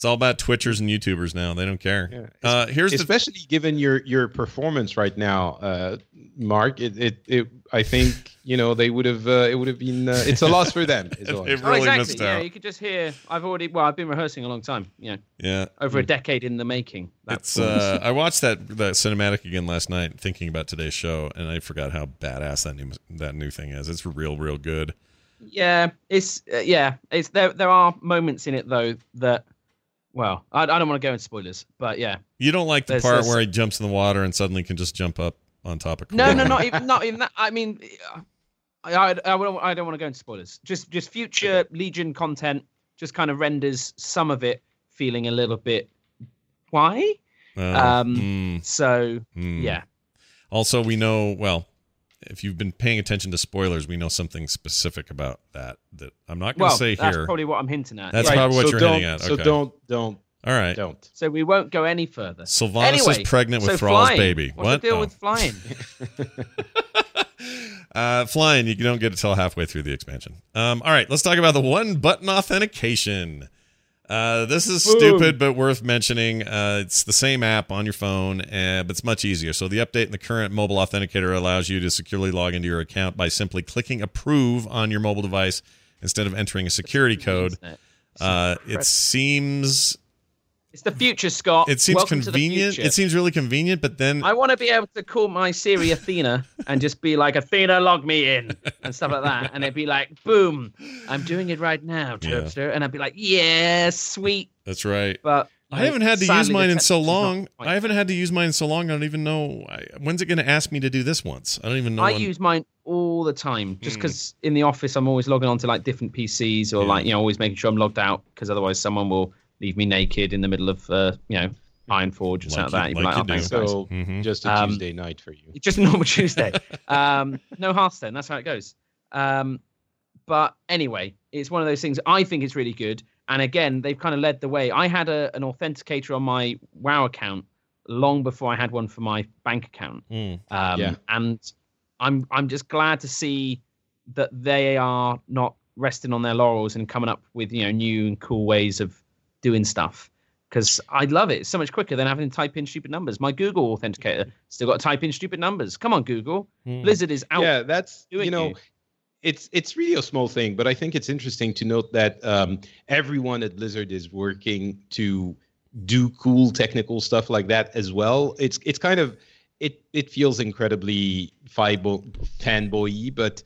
It's all about Twitchers and YouTubers now. They don't care. Yeah. Uh, here's the especially given your your performance right now, uh, Mark. It, it it I think you know they would have uh, it would have been uh, it's a loss for them. Is It saying. Oh, really exactly. missed Yeah, out. you could just hear. I've already. Well, I've been rehearsing a long time. You know, yeah. over a decade in the making. It's That's uh, I watched that that cinematic again last night, thinking about today's show, and I forgot how badass that new that new thing is. It's real, real good. Yeah, it's uh, yeah, it's there. There are moments in it though that, well, I, I don't want to go into spoilers, but yeah, You don't like the There's part this- where he jumps in the water and suddenly can just jump up on top of. no, no, not even not even that. I mean, I I, I don't I don't want to go into spoilers. Just just future Legion content just kind of renders some of it feeling a little bit why. Uh, Um, hmm, So hmm. yeah, Also, we know well. If you've been paying attention to spoilers, we know something specific about that that I'm not going to well, say that's here. That's probably what I'm hinting at. That's yeah. probably what so you're don't, hinting at. So don't don't All right. don't. So we won't go any further. Sylvanas Anyway, is pregnant with so Thrall's flying. baby. What's what? the deal Oh. with flying? uh, flying, you don't get it till halfway through the expansion. Um, all right, let's talk about the one button authentication. Uh, this is Boom. stupid, but worth mentioning. Uh, it's the same app on your phone, uh, but it's much easier. So the update in the current mobile authenticator allows you to securely log into your account by simply clicking approve on your mobile device instead of entering a security code. Uh, it seems It's the future, Scott. it seems Welcome convenient. It seems really convenient, but then I want to be able to call my Siri Athena and just be like, Athena, log me in and stuff like that. And it'd be like, boom, I'm doing it right now, Yeah. And I'd be like, yeah, sweet. that's right. But I haven't had to use mine in so long. I haven't had to use mine in so long. I don't even know I, when's it going to ask me to do this once. I don't even know. I when- use mine all the time just Hmm. because in the office I'm always logging on to like different PCs or Yeah. like, you know, always making sure I'm logged out because otherwise someone will leave me naked in the middle of, uh, you know, Ironforge or Like something like that. You'd like like, you oh, do. thanks, guys. So Mhm. just a Um, Tuesday night for you. Just a normal Tuesday. um, no Hearthstone. That's how it goes. Um, but anyway, it's one of those things. I think it's really good. And again, they've kind of led the way. I had a, an authenticator on my WoW account long before I had one for my bank account. Mm. Um, Yeah. And I'm I'm just glad to see that they are not resting on their laurels and coming up with you know new and cool ways of doing stuff. Because I love it. It's so much quicker than having to type in stupid numbers. My Google authenticator still got to type in stupid numbers. Come on, Google. Mm. Blizzard is out. Yeah, that's doing you know, you. it's it's really a small thing, but I think it's interesting to note that um, everyone at Blizzard is working to do cool technical stuff like that as well. It's it's kind of it it feels incredibly fibo fanboy, but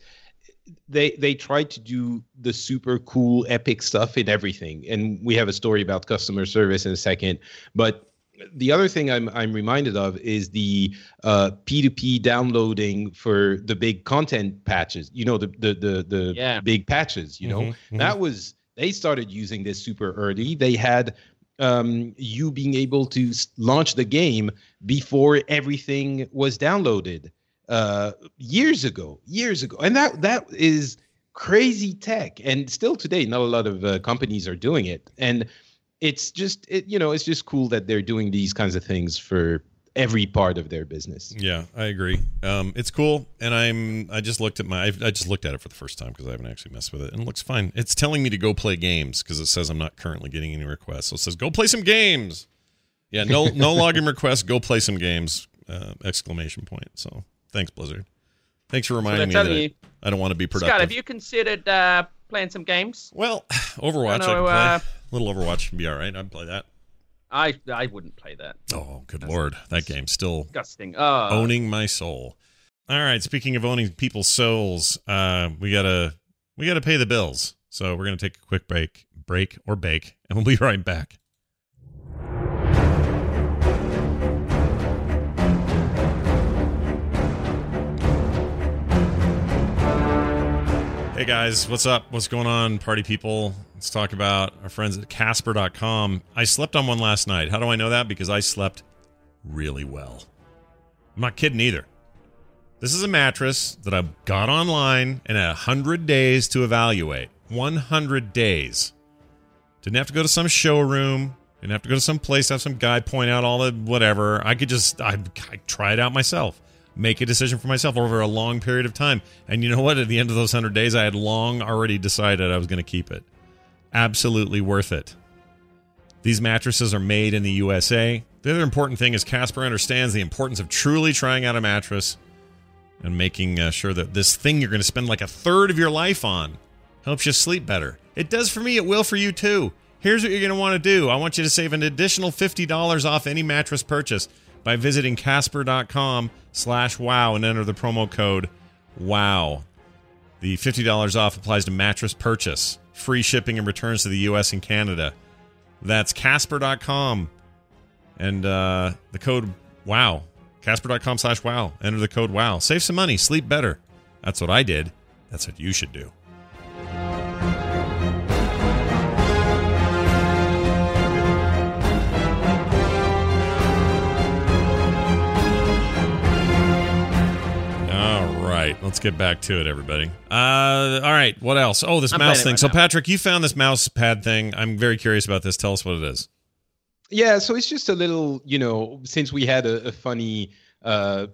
they they try to do the super cool epic stuff in everything. And we have a story about customer service in a second, but the other thing I'm I'm reminded of is the uh, P2P downloading for the big content patches. You know the the the, the Yeah. big patches. You know Mhm, mhm. that was they started using this super early. They had um, you being able to launch the game before everything was downloaded uh, years ago. Years ago, and that that is crazy tech. And still today, not a lot of uh, companies are doing it. And it's just it you know it's just cool that they're doing these kinds of things for every part of their business. Yeah, I agree. Um, it's cool, and I'm. I just looked at my. I, I just looked at it for the first time because I haven't actually messed with it, and it looks fine. It's telling me to go play games because it says I'm not currently getting any requests. So it says go play some games. Yeah, no, no login requests. Go play some games! Uh, exclamation point. So thanks, Blizzard. Thanks for reminding they're me that you, I don't want to be productive. Scott, have you considered uh, playing some games? well, Overwatch. I, I know, can play. uh, A little Overwatch would be all right. I'd play that. I I wouldn't play that. Oh, good lord, that game's still Disgusting. Oh, owning my soul. All right, speaking of owning people's souls, uh, we gotta we gotta pay the bills. So we're gonna take a quick break, break or bake, and we'll be right back. Hey guys, what's up? What's going on, party people? Let's talk about our friends at Casper.com. I slept on one last night. How do I know that? Because I slept really well. I'm not kidding either. This is a mattress that I got online and had 100 days to evaluate. 100 days. Didn't have to go to some showroom. Didn't have to go to some place, have some guy point out all the whatever. I could just I, I try it out myself. Make a decision for myself over a long period of time. And you know what? At the end of those 100 days, I had long already decided I was going to keep it. Absolutely worth it. These mattresses are made in the USA. The other important thing is Casper understands the importance of truly trying out a mattress and making uh, sure that this thing you're going to spend like a third of your life on helps you sleep better. It does for me, it will for you too. Here's what you're going to want to do I want you to save an additional $50 off any mattress purchase by visiting casper.com slash wow and enter the promo code wow. The $50 off applies to mattress purchase, free shipping and returns to the US and Canada. That's casper.com and uh, the code wow. Casper.com slash wow. Enter the code wow. Save some money, sleep better. That's what I did. That's what you should do. Right, let's get back to it, everybody. Uh, all right, what else? Oh, this I'm mouse thing. right so, now. Patrick, you found this mouse pad thing. I'm very curious about this. Tell us what it is. Yeah, so it's just a little, you know, since we had a, a funny uh,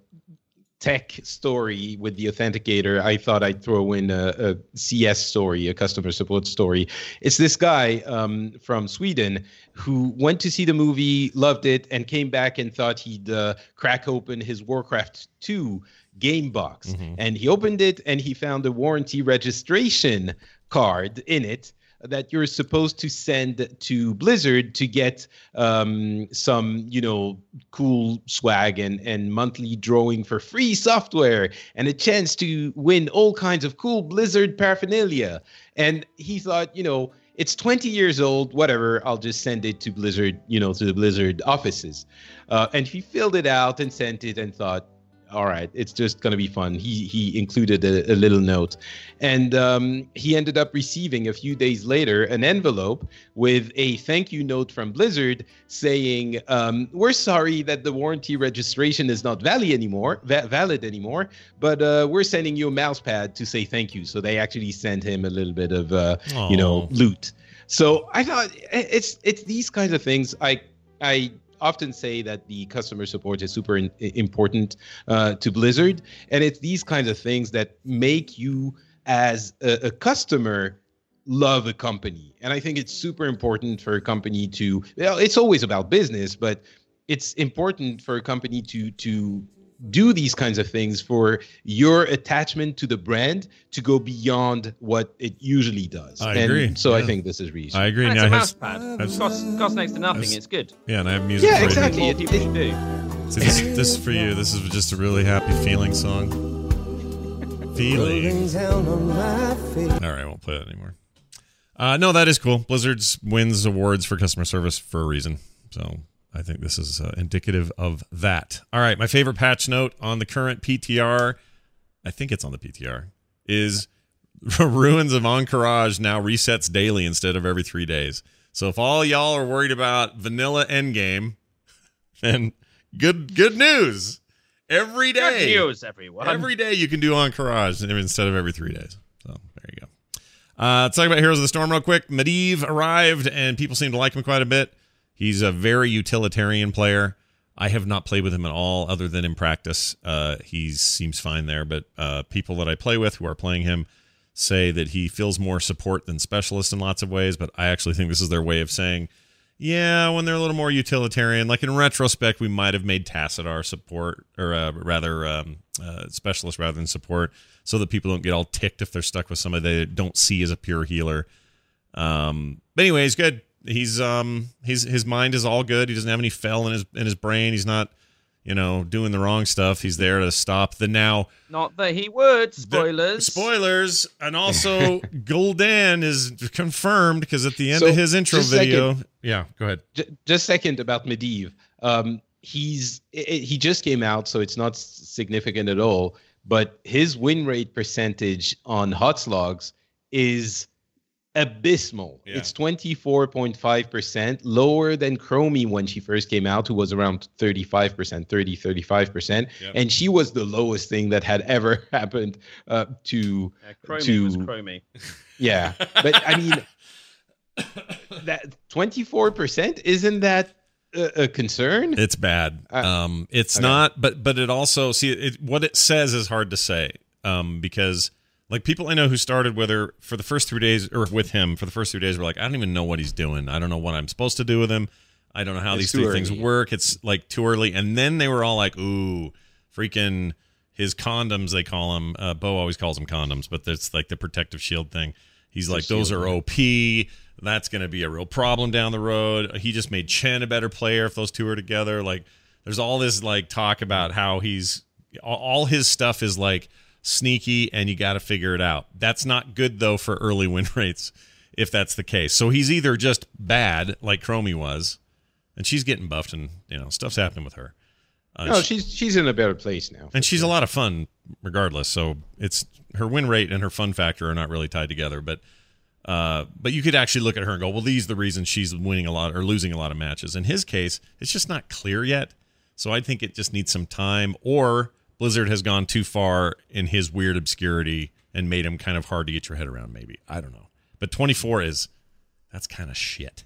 tech story with the authenticator, I thought I'd throw in a, a CS story, a customer support story. It's this guy um, from Sweden who went to see the movie, loved it, and came back and thought he'd uh, crack open his Warcraft 2 game box. Mm-hmm. And he opened it and he found a warranty registration card in it that you're supposed to send to Blizzard to get um, some, you know, cool swag and, and monthly drawing for free software and a chance to win all kinds of cool Blizzard paraphernalia. And he thought, you know, it's 20 years old, whatever, I'll just send it to Blizzard, you know, to the Blizzard offices. Uh, and he filled it out and sent it and thought, all right, it's just going to be fun. He he included a, a little note, and um, he ended up receiving a few days later an envelope with a thank you note from Blizzard saying, um, "We're sorry that the warranty registration is not valid anymore, va- valid anymore, but uh, we're sending you a mouse pad to say thank you." So they actually sent him a little bit of uh, you know loot. So I thought it's it's these kinds of things I I often say that the customer support is super in, important uh, to Blizzard, and it's these kinds of things that make you as a, a customer love a company. And I think it's super important for a company to. Well, it's always about business, but it's important for a company to to do these kinds of things for your attachment to the brand to go beyond what it usually does. I and agree. So yeah. I think this is reasonable. I agree. And now, it's a has, mouse pad. It costs, costs next to nothing. has, It's good. Yeah, and I have music. Yeah, for exactly. You. More people should do. See, this, this is for you. This is just a really happy feeling song. Feeling. All right, I won't play that anymore. Uh, no, that is cool. Blizzard's wins awards for customer service for a reason. So I think this is uh, indicative of that. All right, my favorite patch note on the current PTR, I think it's on the PTR, is Ruins of Ahn'Qiraj now resets daily instead of every three days. So if all y'all are worried about vanilla endgame, then good good news. Every day, Good news, everyone. every day you can do Ahn'Qiraj instead of every three days. So there you go. Uh, let's talk about Heroes of the Storm real quick. Medivh arrived, and people seem to like him quite a bit. He's a very utilitarian player. I have not played with him at all, other than in practice. Uh, he seems fine there, but uh, people that I play with who are playing him say that he feels more support than specialist in lots of ways. But I actually think this is their way of saying, yeah, when they're a little more utilitarian. Like in retrospect, we might have made Tassadar support, or uh, rather um, uh, specialist rather than support, so that people don't get all ticked if they're stuck with somebody they don't see as a pure healer. Um, but anyway, he's good he's um he's his mind is all good. He doesn't have any fel in his in his brain. He's not you know doing the wrong stuff. He's there to stop the now. Not that he would. Spoilers. The, spoilers, and also Gul'dan is confirmed because at the end So, of his intro video, second. yeah, go ahead. J- just second about Medivh. Um, he's i i- he just came out, so it's not significant at all. But his win rate percentage on HotsLogs is abysmal. Yeah. It's twenty four point five percent, lower than Chromie when she first came out, who was around thirty five percent, 30, 35 percent, Yep. and she was the lowest thing that had ever happened uh, to Yeah, Chromie to was Chromie. yeah. But I mean, that twenty four percent isn't that a, a concern? It's bad. Uh, um, it's okay. not, but but it also see it, what it says is hard to say. Um, because like people I know who started with her for the first three days or with him for the first three days were like, I don't even know what he's doing. I don't know what I'm supposed to do with him. I don't know how It's these three things work. It's like too early. And then they were all like, ooh, freaking his condoms. They call them. Uh, Bo always calls them condoms, but it's like the protective shield thing. He's like, those are OP. That's going to be a real problem down the road. He just made Chen a better player if those two are together. Like, there's all this like talk about how he's all his stuff is like sneaky and you got to figure it out. That's not good though for early win rates if that's the case. So he's either just bad like Chromie was, and she's getting buffed and you know stuff's happening with her. Uh, no, she- she's she's in a better place now. and she's a lot of fun regardless. So it's her win rate and her fun factor are not really tied together, but. Uh, but you could actually look at her and go, well, these are the reasons she's winning a lot or losing a lot of matches. In his case, it's just not clear yet. So I think it just needs some time, or Blizzard has gone too far in his weird obscurity and made him kind of hard to get your head around. Maybe I don't know. But 24 is that's kind of shit.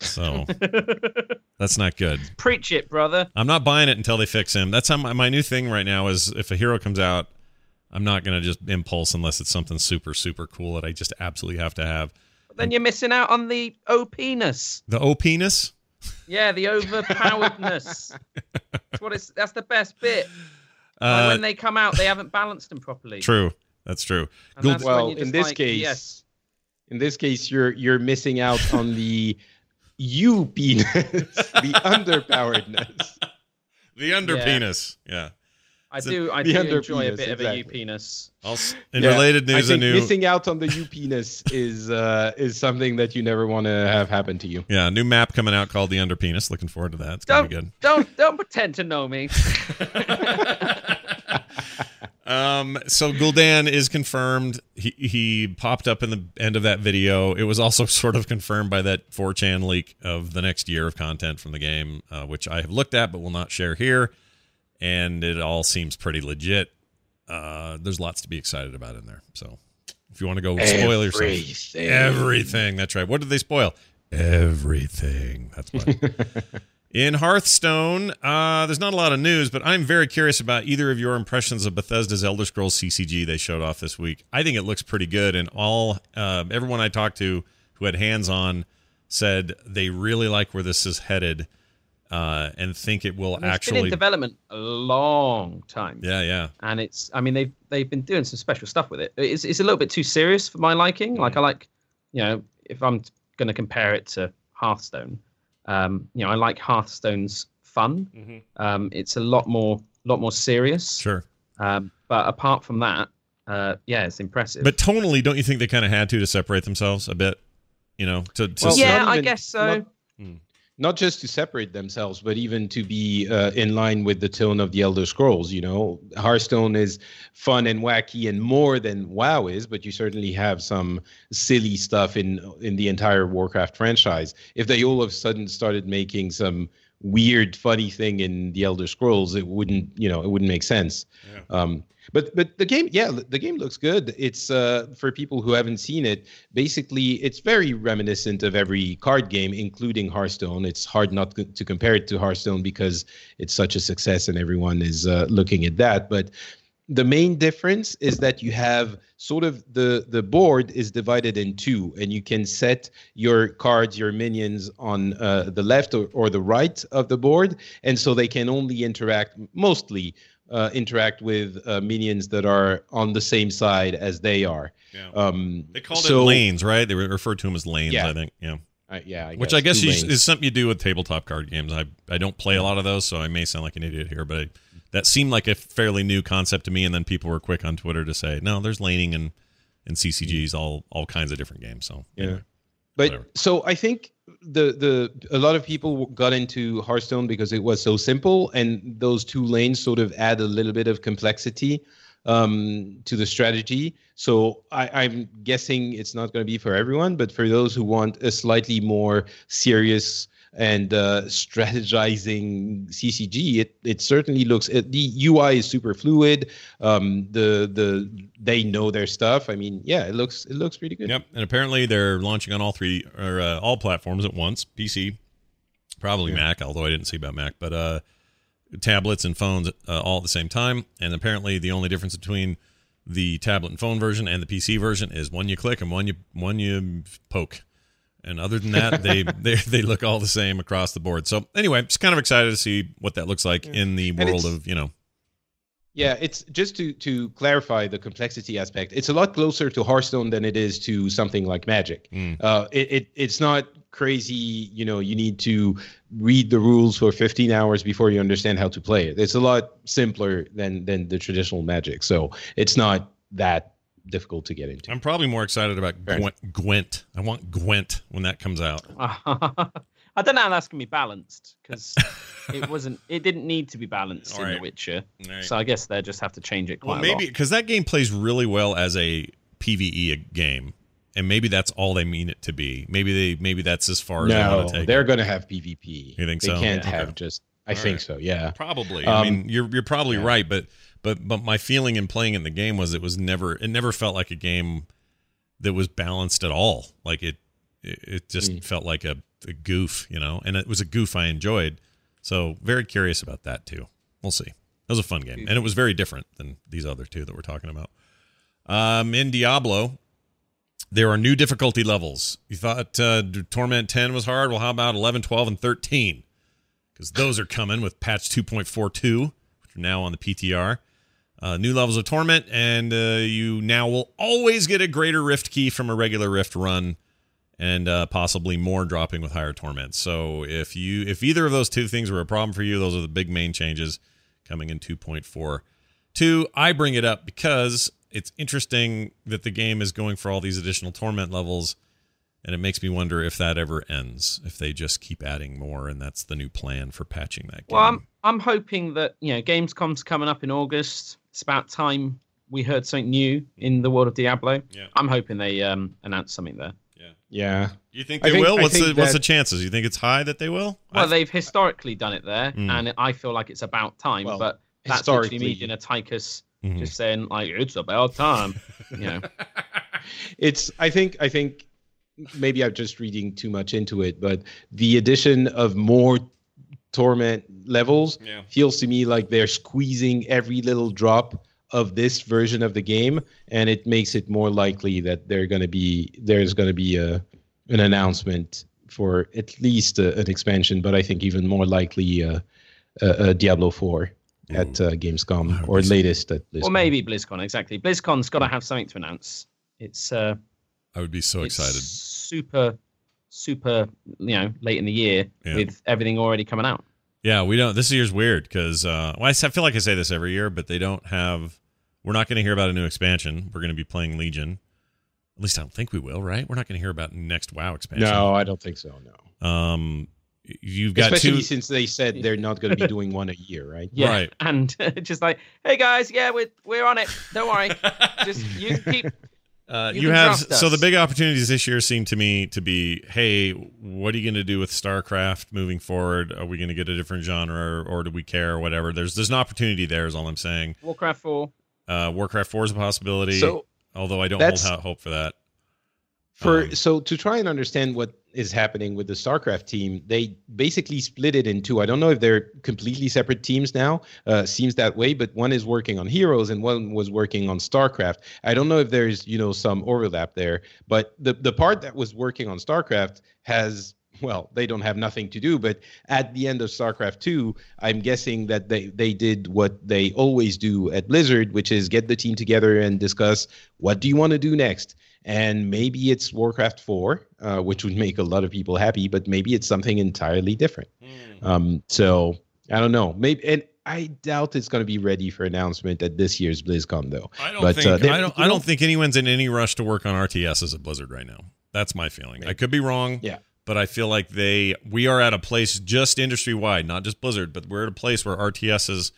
So that's not good. Preach it, brother. I'm not buying it until they fix him. That's how my, my new thing right now is if a hero comes out, I'm not going to just impulse unless it's something super, super cool that I just absolutely have to have. But then you're missing out on the OPness. The O penis? Yeah, the overpoweredness. that's what it's. That's the best bit. Like Uh, when they come out, they haven't balanced them properly. true. That's true. And that's well, in this like, case, yes. In this case, you're you're missing out on the U penis, the underpoweredness. The under Yeah. penis. Yeah. I the- do. I do under enjoy a penis, bit of a U exactly. penis. Also, in Yeah, related I news, a think new missing out on the U penis is uh, is something that you never want to have happen to you. yeah, a new map coming out called the under penis. Looking forward to that. It's gonna Don't be good. don't don't pretend to know me. Um, so Gul'dan is confirmed. He he popped up in the end of that video. It was also sort of confirmed by that 4chan leak of the next year of content from the game, uh, which I have looked at but will not share here. And it all seems pretty legit. Uh, there's lots to be excited about in there. So if you want to go spoil yourself, Everything. everything. That's right. What did they spoil? Everything. That's what. In Hearthstone, uh, there's not a lot of news, but I'm very curious about either of your impressions of Bethesda's Elder Scrolls CCG they showed off this week. I think it looks pretty good, and all uh, everyone I talked to who had hands on said they really like where this is headed, uh, and think it will I mean, it's been actually. in development a long time. yeah, yeah, and it's I mean they've they've been doing some special stuff with it. It's it's a little bit too serious for my liking. Like I like, you know, if I'm going to compare it to Hearthstone, um, you know, I like Hearthstone's fun. Um, it's a lot more lot more serious. sure. Um, but apart from that, uh, yeah, it's impressive. But tonally, don't you think they kind of had to to separate themselves a bit? You know, to, to Well, yeah, not I guess so. not- Not just to separate themselves, but even to be uh, in line with the tone of the Elder Scrolls. You know, Hearthstone is fun and wacky and more than WoW is, but you certainly have some silly stuff in in the entire Warcraft franchise. If they all of a sudden started making some weird, funny thing in the Elder Scrolls, it wouldn't, you know, it wouldn't make sense. Um, but but the game, yeah, the game looks good. It's uh, for people who haven't seen it. Basically, it's very reminiscent of every card game, including Hearthstone. It's hard not to to compare it to Hearthstone because it's such a success and everyone is uh, looking at that. But the main difference is that you have sort of the the board is divided in two and you can set your cards your minions on uh, the left or, or the right of the board and so they can only interact mostly uh, interact with uh, minions that are on the same side as they are Yeah. um they called so- it lanes, right? They referred to them as lanes, Yeah. I think. Yeah. I- yeah I Which I guess you, is something you do with tabletop card games. I I don't play a lot of those, so I may sound like an idiot here, but I, that seemed like a fairly new concept to me. And then people were quick on Twitter to say, no, there's laning and and CCGs, all all kinds of different games. So Yeah. anyway. But Whatever. so I think the the a lot of people got into Hearthstone because it was so simple, and those two lanes sort of add a little bit of complexity um, to the strategy. So I, I'm guessing it's not going to be for everyone, but for those who want a slightly more serious and uh, strategizing CCG, it it certainly looks. It, the UI is super fluid. Um, the the they know their stuff. I mean, yeah, it looks it looks pretty good. Yep. And apparently they're launching on all three or uh, all platforms at once. PC, probably Mac, although I didn't see about Mac, but uh, tablets and phones uh, all at the same time. And apparently the only difference between the tablet and phone version and the PC version is one you click and one you one you poke. And other than that, they, they they look all the same across the board. So anyway, just kind of excited to see what that looks like in the world of you know. Yeah, it's just to to clarify the complexity aspect. It's a lot closer to Hearthstone than it is to something like Magic. Mm. Uh, it, it it's not crazy. You know, you need to read the rules for 15 hours before you understand how to play it. It's a lot simpler than than the traditional Magic. So it's not that difficult to get into. I'm probably more excited about Gwent, Gwent. I want Gwent when that comes out. I don't know how that's gonna be balanced because it wasn't. It didn't need to be balanced All in right. The Witcher, All right. so I guess they just have to change it quite Well, a maybe because that game plays really well as a PVE game, and maybe that's all they mean it to be. Maybe they maybe that's as far as they No, want to take. they're it. going to have PvP. You think they so? can't Yeah. have Okay. just. I All think right. so. Yeah. Probably. I Um, mean, you're you're probably yeah. right, but but but my feeling in playing in the game was it was never it never felt like a game that was balanced at all. Like it it, just Mm. felt like a a goof, you know, and it was a goof I enjoyed. So very curious about that too. We'll see. It was a fun game, and it was very different than these other two that we're talking about. Um, in Diablo, there are new difficulty levels. You thought uh, Torment 10 was hard? Well, how about 11, 12, and 13? Because those are coming with patch 2.42, which are now on the PTR. Uh, new levels of Torment, and uh, you now will always get a greater Rift key from a regular Rift run, and uh, possibly more dropping with higher Torment. So if you if either of those two things were a problem for you, those are the big main changes coming in 2.42. I bring it up because it's interesting that the game is going for all these additional torment levels and it makes me wonder if that ever ends if they just keep adding more and that's the new plan for patching that game Well, I'm I'm hoping that you know Gamescom's coming up in August. It's about time we heard something new in the world of Diablo. Yeah. I'm hoping they um, announce something there. Yeah. Yeah. Do you think they think- will what's the think what's the chances you think it's high that they will Well, I- they've historically done it there, Mm. and I feel like it's about time. Well, but that's literally me historically- doing a Tychus Mhm. just saying like it's about time. you know, it's i think i think maybe i'm just reading too much into it but the addition of more torment levels Yeah. feels to me like they're squeezing every little drop of this version of the game and it makes it more likely that they're going to be there's going to be a an announcement for at least a, an expansion but i think even more likely uh, a, a diablo 4 at uh, gamescom or latest at BlizzCon. or maybe BlizzCon. Exactly, BlizzCon's got to have something to announce. It's uh, I would be so it's excited super, super, you know, late in the year Yeah. with everything already coming out. Yeah, we don't. This year's weird because uh, well, I s- I feel like I say this every year, but they don't have. We're not going to hear about a new expansion. We're going to be playing Legion. At least I don't think we will, right? We're not going to hear about next WoW expansion. no i don't think so no Um, you've got especially two. since they said they're not going to be doing one a year, right? Yeah, Right. and just like, hey guys, yeah, we're we're on it. Don't worry, just you keep. Uh, You you have so the big opportunities this year seem to me to be, hey, what are you going to do with StarCraft moving forward? Are we going to get a different genre, or, or do we care, or whatever? There's there's an opportunity there, is all I'm saying. Warcraft Four. Uh, Warcraft Four is a possibility, So although I don't hold out hope for that. For Um, so to try and understand what is happening with the StarCraft team, they basically split it in two. I don't know if they're completely separate teams now. Uh, seems that way, but one is working on Heroes and one was working on StarCraft. I don't know if there's you know some overlap there, but the the part that was working on StarCraft has well, they don't have nothing to do, but at the end of StarCraft 2, I'm guessing that they, they did what they always do at Blizzard, which is get the team together and discuss what do you want to do next. And maybe it's Warcraft 4, uh, which would make a lot of people happy, but maybe it's something entirely different. Um, so I don't know. Maybe and I doubt it's going to be ready for announcement at this year's BlizzCon, though. I don't But, think uh, I don't I don't think anyone's in any rush to work on RTSs at Blizzard right now. That's my feeling. I could be wrong. Yeah. But I feel like they we are at a place just industry wide, not just Blizzard, but we're at a place where RTSs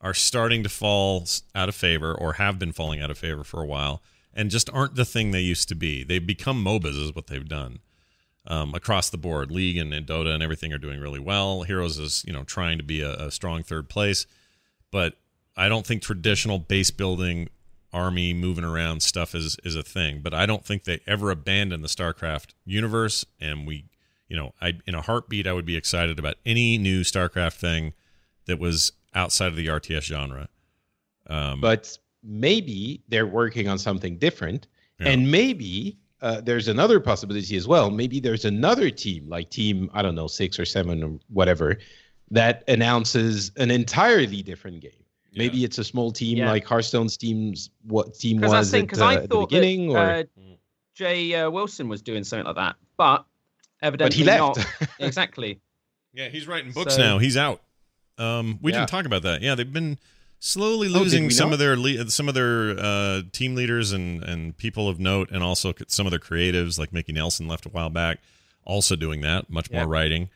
are starting to fall out of favor or have been falling out of favor for a while and just aren't the thing they used to be. They've become MOBAs is what they've done. Um, across the board, League and, and Dota and everything are doing really well. Heroes is, you know, trying to be a, a strong third place but I don't think traditional base building army moving around stuff is is a thing. But I don't think they ever abandoned the StarCraft universe. And we, you know, I in a heartbeat I would be excited about any new StarCraft thing that was outside of the RTS genre. Um, but maybe they're working on something different Yeah. and maybe uh, there's another possibility as well maybe there's another team like team i don't know six or seven or whatever that announces an entirely different game maybe it's a small team Yeah. like hearthstone's team's what team Because I was think at, because uh, I at the thought beginning that or uh, Jay uh, Wilson was doing something like that, but evidently but he left not. exactly. yeah, he's writing books So- now. He's out. Um, we Yeah. didn't talk about that. Yeah, they've been slowly Oh, losing we some of their some of their uh, team leaders and and people of note, and also some of their creatives, like Micky Neilson left a while back, also doing that, much Yeah. more writing.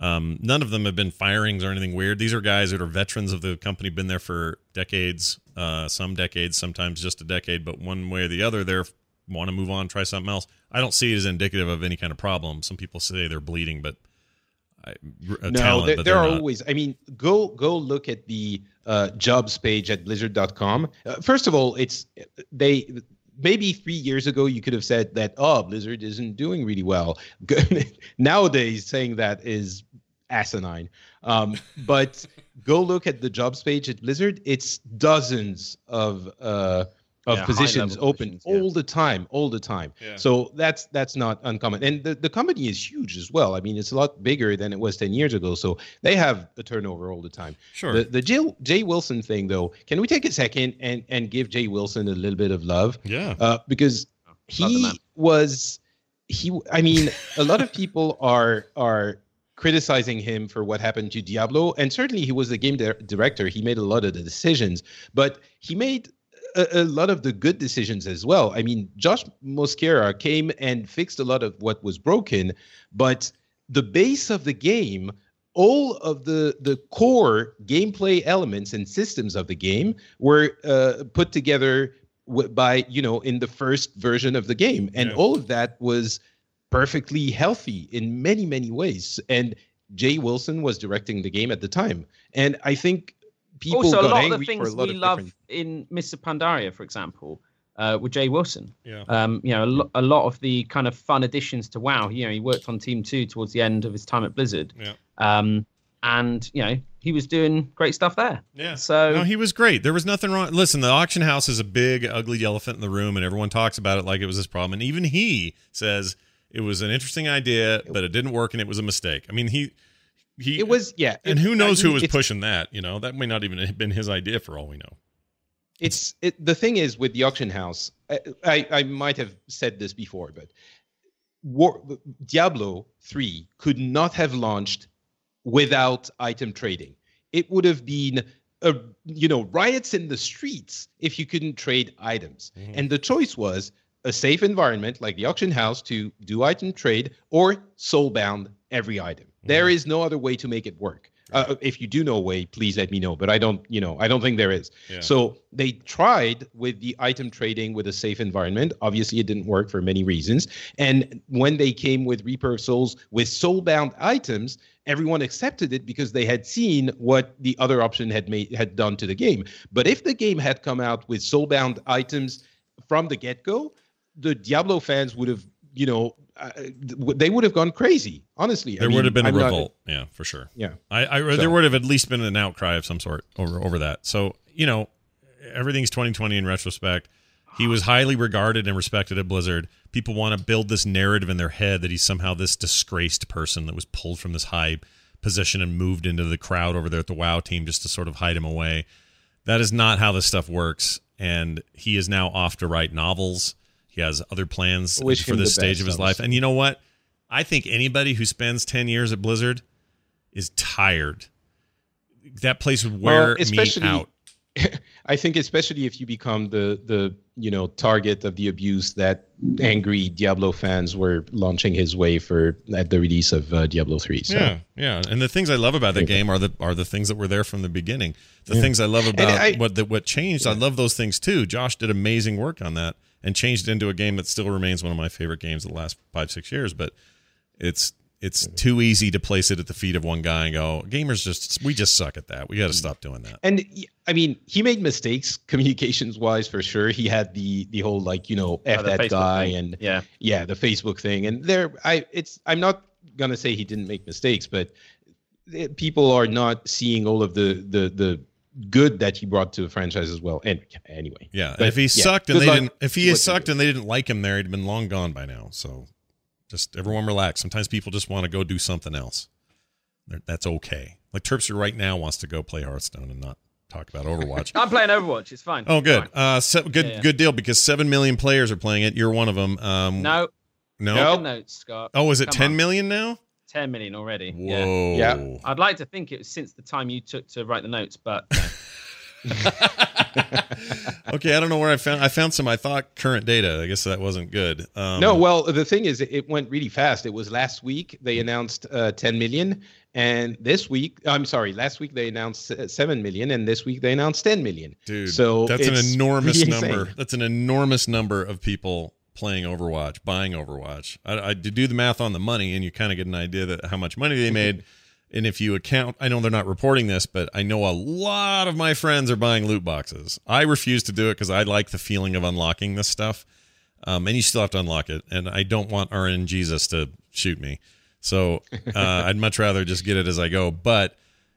Um, none of them have been firings or anything weird. These are guys that are veterans of the company, been there for decades, uh, some decades, sometimes just a decade, but one way or the other, they're want to move on, try something else. I don't see it as indicative of any kind of problem. Some people say they're bleeding, but I, no, talent, there, there are not. always. I mean, go go look at the uh, jobs page at Blizzard.com. Uh, first of all, it's they maybe three years ago you could have said that oh Blizzard isn't doing really well. Nowadays, saying that is asinine. Um, but go look at the jobs page at Blizzard. It's dozens of uh, of Yeah, positions open positions, yeah. all the time, all the time. Yeah. So that's that's not uncommon. And the, the company is huge as well. I mean, it's a lot bigger than it was 10 years ago. So they have a turnover all the time. Sure. The the Jay, Jay Wilson thing though, can we take a second and and give Jay Wilson a little bit of love? yeah. Uh, because Love he was he I mean, a lot of people are are criticizing him for what happened to Diablo and certainly he was the game di- director. He made a lot of the decisions, but he made a, a lot of the good decisions as well. I mean, Josh Mosqueira came and fixed a lot of what was broken, but the base of the game, all of the the core gameplay elements and systems of the game were uh, put together by you know in the first version of the game, and Yeah. all of that was perfectly healthy in many many ways. And Jay Wilson was directing the game at the time, and I think people also, a lot of the things we love different. in Mists of Pandaria, for example, uh, with Jay Wilson. yeah. Um, you know, a, lo- a lot of the kind of fun additions to WoW. You know, he worked on Team Two towards the end of his time at Blizzard. Yeah. Um, and you know, he was doing great stuff there. Yeah. So No, he was great. There was nothing wrong. Listen, the auction house is a big, ugly elephant in the room, and everyone talks about it like it was this problem. And even he says it was an interesting idea, but it didn't work, and it was a mistake. I mean, he he It was yeah, and it- who knows who was pushing that? You know, that may not even have been his idea for all we know. it's it, the thing is with the auction house I, I i might have said this before but War, diablo 3 could not have launched without item trading it would have been a, you know riots in the streets if you couldn't trade items mm-hmm. and the choice was a safe environment like the auction house to do item trade or soulbound every item There is no other way to make it work uh, if you do know a way please let me know but i don't you know i don't think there is Yeah. so they tried with the item trading with a safe environment. Obviously, it didn't work for many reasons. And when they came with Reaper of Souls with soulbound items, everyone accepted it because they had seen what the other option had made had done to the game. But if the game had come out with soulbound items from the get-go, the Diablo fans would have, you know, uh, they would have gone crazy. Honestly, I There mean, would have been a I'm not- revolt. yeah, for sure. yeah. I, I So- there would have at least been an outcry of some sort over over that. So you know, everything's 2020 in retrospect. He was highly regarded and respected at Blizzard. People want to build this narrative in their head that he's somehow this disgraced person that was pulled from this high position and moved into the crowd over there at the WoW team just to sort of hide him away. That is not how this stuff works. And he is now off to write novels. He has other plans Wish for this stage best, of his life. And you know what? I think anybody who spends 10 years at Blizzard is tired. That place would wear Well, me out. I think especially if you become the the you know target of the abuse that angry Diablo fans were launching his way for at the release of uh, Diablo 3. So Yeah, yeah. And the things I love about that game are the are the things that were there from the beginning. The things I love about I- what the, what changed, I love those things too. Josh did amazing work on that and changed it into a game that still remains one of my favorite games of the last five six years. But it's it's too easy to place it at the feet of one guy and go, gamers just we just suck at that. We got to stop doing that. and i mean, he made mistakes communications wise for sure. He had the the whole like you know f Uh, the that Facebook guy thing. and yeah, yeah the Facebook thing and there I it's I'm not gonna say he didn't make mistakes, but eh, people are not seeing all of the the the good that he brought to the franchise as well. And anyway, Yeah, But, if he yeah, sucked and they luck didn't, if he had sucked and they didn't like him there, he'd been long gone by now. So, just everyone relax. Sometimes people just want to go do something else. That's okay. Like Terpster right now wants to go play Hearthstone and not talk about Overwatch. I'm playing Overwatch. It's fine. oh, good. Fine. Uh, se- good, Yeah, yeah. good deal because seven million players are playing it. You're one of them. Um, No, no. No. good Scott. Oh, is it Come ten on. million now? 10 million already. Yeah. Whoa. Yeah. I'd like to think it was since the time you took to write the notes, but no. okay, I don't know where I found. I found some. I thought current data. I guess that wasn't good. Um, no, well, the thing is, it- it went really fast. It was last week they announced uh, 10 million, and this week, I'm sorry, last week they announced uh, 7 million, and this week they announced 10 million. dude. so that's an enormous pretty number. insane. That's an enormous number of people playing Overwatch, buying Overwatch. I, I do the math on the money, and you kind of get an idea that how much money they made. and if you account, I know they're not reporting this, but I know a lot of my friends are buying loot boxes. I refuse to do it because I like the feeling of unlocking this stuff. Um, and you still have to unlock it. And I don't want RNGesus to shoot me. So uh, I'd much rather just get it as I go. But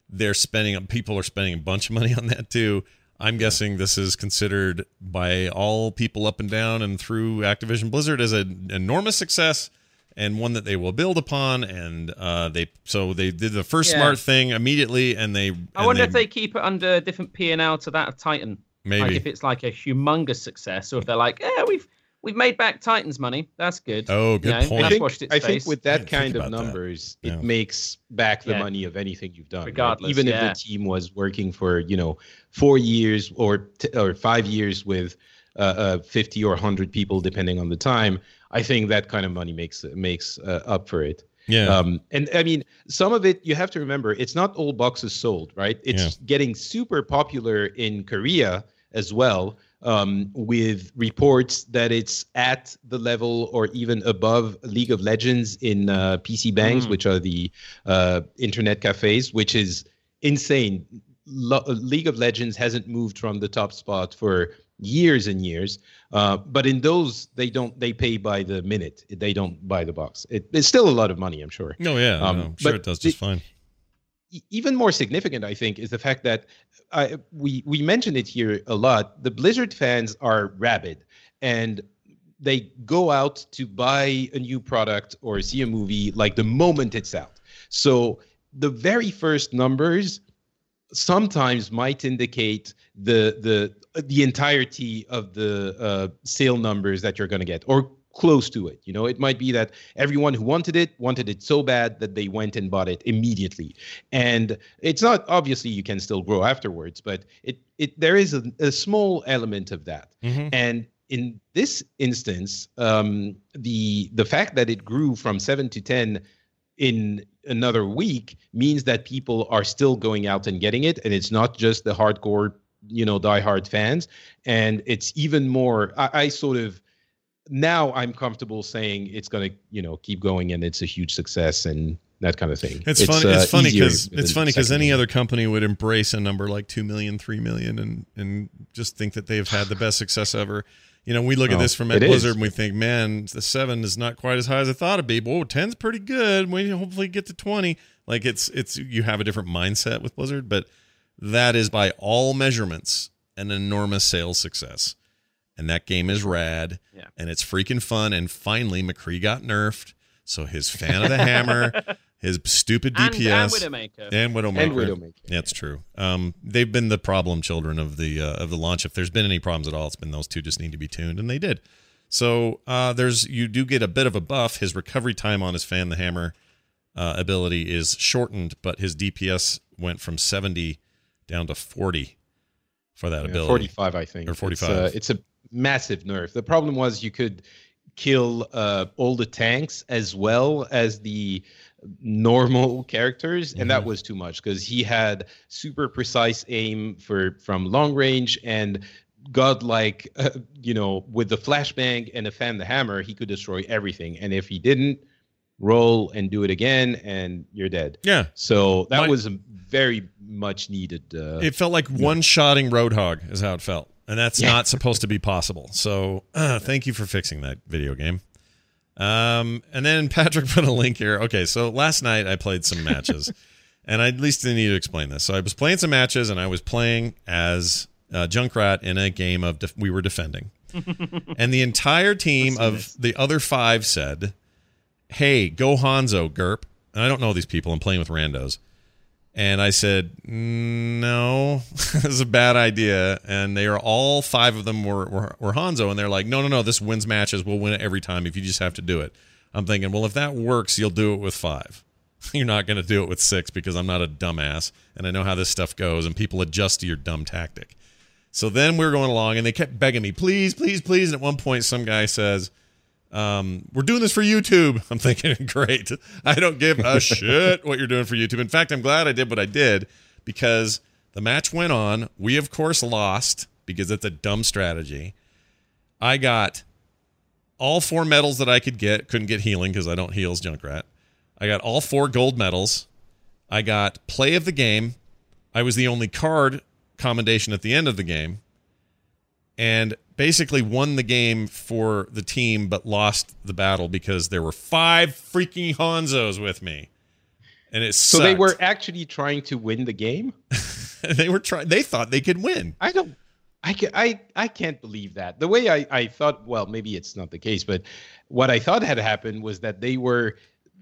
they're spending, people are spending a bunch of money on that too. I'm guessing this is considered by all people up and down and through Activision Blizzard as an enormous success and one that they will build upon. And uh, they so they did the first Yeah. smart thing immediately, and they. I and wonder if they keep it under a different P and L to that of Titan. maybe Like if it's like a humongous success, or if they're like, yeah, we've we've made back Titan's money. That's good. Oh, good You know, point. I think, washed its I think with that kind of numbers, Yeah. it makes back the Yeah. money of anything you've done. right? Regardless, Even yeah. if the team was working for you know four years or t- or five years with uh, uh, fifty or hundred people, depending on the time, I think that kind of money makes makes uh, up for it. yeah. Um, and I mean, some of it you have to remember, it's not all boxes sold, right? It's Yeah. getting super popular in Korea as well, um, with reports that it's at the level or even above League of Legends in uh, PC Bangs, Mm. which are the uh, internet cafes, which is insane. Lo- League of Legends hasn't moved from the top spot for years and years. Uh, but in those, they don't. They pay by the minute. They don't buy the box. It, it's still a lot of money, I'm sure. no, yeah, um, no, I'm sure it does just fine. Even more significant, I think, is the fact that I, we we mentioned it here a lot. The Blizzard fans are rabid, and they go out to buy a new product or see a movie like the moment it's out. So the very first numbers sometimes might indicate the the the entirety of the uh, sale numbers that you're going to get or close to it you know? It might be that everyone who wanted it wanted it so bad that they went and bought it immediately. And it's not obviously you can still grow afterwards but it it there is a, a small element of that. Mhm. and in this instance um the the fact that it grew from 7 to 10 in another week means that people are still going out and getting it. And it's not just the hardcore you know diehard fans. And it's even more i, I sort of now i'm comfortable saying it's going to you know keep going and it's a huge success and that kind of thing It's, funny. uh, it's funny because it's funny because any other company would embrace a number like 2 million, 3 million and and just think that they've had the best success ever. You know, we look at Oh, this from at Blizzard is. and we think, man, the seven is not quite as high as I thought it'd be. But oh, 10's pretty good. We hopefully get to 20. Like it's it's you have a different mindset with Blizzard, but that is by all measurements an enormous sales success. And that game is rad. Yeah. And it's freaking fun. And finally McCree got nerfed. So his fan of the hammer, his stupid DPS and Widowmaker. and Widowmaker. and widowmaker That's true. Um, they've been the problem children of the uh, of the launch. If there's been any problems at all, it's been those two just need to be tuned, and they did. So uh, there's you do get a bit of a buff. His recovery time on his fan the hammer uh, ability is shortened, but his DPS went from 70 down to 40 for that Yeah, ability. 45 i think Or It's, 45. uh, it's a massive nerf the problem was you could kill uh, all the tanks as well as the normal characters and that Mhm. was too much because he had super precise aim for from long range and godlike uh, you know with the flashbang and the fan the hammer he could destroy everything. And if he didn't roll and do it again and you're dead. Yeah, so that My- was a very much needed uh, it felt like one shotting Roadhog is how it felt, and that's Yeah. not supposed to be possible. So, uh, thank you for fixing that video game. Um, and then Patrick put a link here. Okay, so last night I played some matches, and I at least didn't need to explain this. So I was playing some matches, and I was playing as uh, Junkrat in a game of def- we were defending, and the entire team of the other five said, "Hey, go Hanzo, Gerp." And I don't know these people. I'm playing with randos. And I said, no, this is a bad idea. And they are all five of them were, were, were Hanzo. And they're like, no, no, no, this wins matches. We'll win it every time if you just have to do it. I'm thinking, well, if that works, you'll do it with five. You're not going to do it with six because I'm not a dumbass. And I know how this stuff goes. And people adjust to your dumb tactic. So then we are going along and they kept begging me, please, please, please. And at one point, some guy says, um, we're doing this for YouTube. I'm thinking, great. I don't give a shit what you're doing for YouTube. In fact, I'm glad I did what I did because the match went on. We, of course, lost because it's a dumb strategy. I got all four medals that I could get. Couldn't get healing because I don't heal as Junkrat. I got all four gold medals. I got play of the game. I was the only card commendation at the end of the game, and basically won the game for the team, but lost the battle because there were five freaking Hanzos with me, and it's So they were actually trying to win the game. they were trying. They thought they could win. I don't. I can, I I can't believe that. The way I I thought. Well, maybe it's not the case, but what I thought had happened was that they were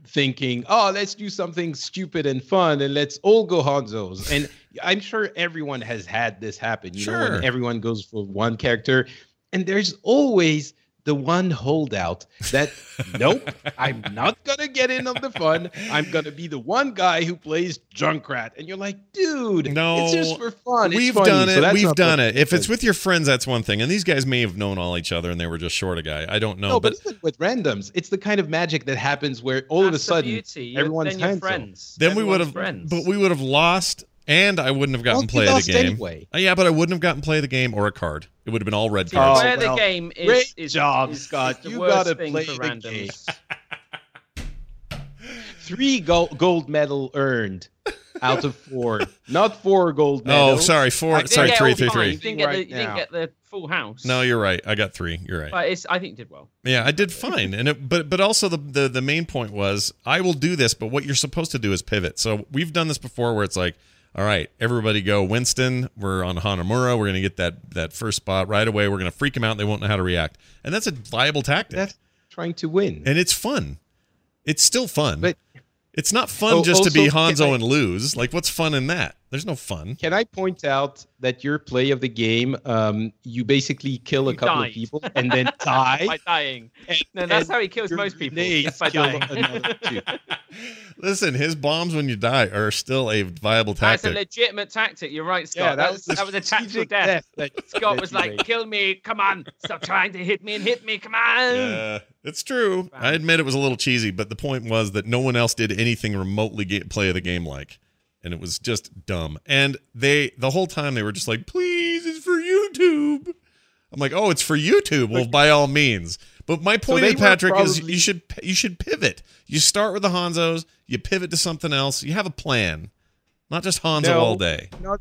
thinking, oh, let's do something stupid and fun, and let's all go Hanzos. And I'm sure everyone has had this happen. You know, Sure. when everyone goes for one character, and there's always the one holdout that nope, I'm not gonna get in on the fun. I'm gonna be the one guy who plays Junkrat, and you're like, dude, No, it's just for fun. We've funny. done it. that's We've done it. If it's with your friends, that's one thing. And these guys may have known all each other and they were just short a guy. I don't know. no, but, but, with randoms, it's the kind of magic that happens where all of a That's the sudden beauty. Everyone's then handsome. friends. then we would have. friends. But we would have lost, and I wouldn't have gotten Well, play you of lost the game. anyway. Uh, yeah, but I wouldn't have gotten play the game or a card. It would have been all red See, cards. Oh, where well, the game is, great is, job, is- Scott. is You gotta play for the randoms. Three gold gold medal earned out of four, not four gold oh, medals. oh, sorry, four. Sorry, get three, all three, five. three. You didn't get, the, you didn't get the full house. No, you're right. I got three. You're right. but it's, I think you did well. Yeah, I did fine, and it, but but also the, the the main point was I will do this, but what you're supposed to do is pivot. So we've done this before, where it's like, all right, everybody go Winston. We're on Hanamura. We're gonna get that that first spot right away. We're gonna freak them out. They won't know how to react, and that's a viable tactic, That's trying to win. and it's fun. It's still fun, But- it's not fun Oh, just to be also, Hanzo I- and lose. Like, what's fun in that? There's no fun. Can I point out that your play of the game, um, you basically kill a You couple died. of people and then die. by dying. and- No, that's and how he kills most people. by dying. Listen, his bombs when you die are still a viable tactic. That's a legitimate tactic. You're right, Scott. that, was, that was a tactical strategic death. that- Scott was like, made. "Kill me! Come on! Stop trying to hit me and hit me! Come on!" Yeah, it's true. I admit it was a little cheesy, but the point was that no one else did anything remotely get, play of the game like, and it was just dumb. And they the whole time they were just like, "Please, it's for YouTube." I'm like, "Oh, it's for YouTube." Well, by all means. But my point they is, were Patrick, is you should you should pivot. You start with the Hanzos, you pivot to something else. You have a plan, not just Hanzo No. all day. Not,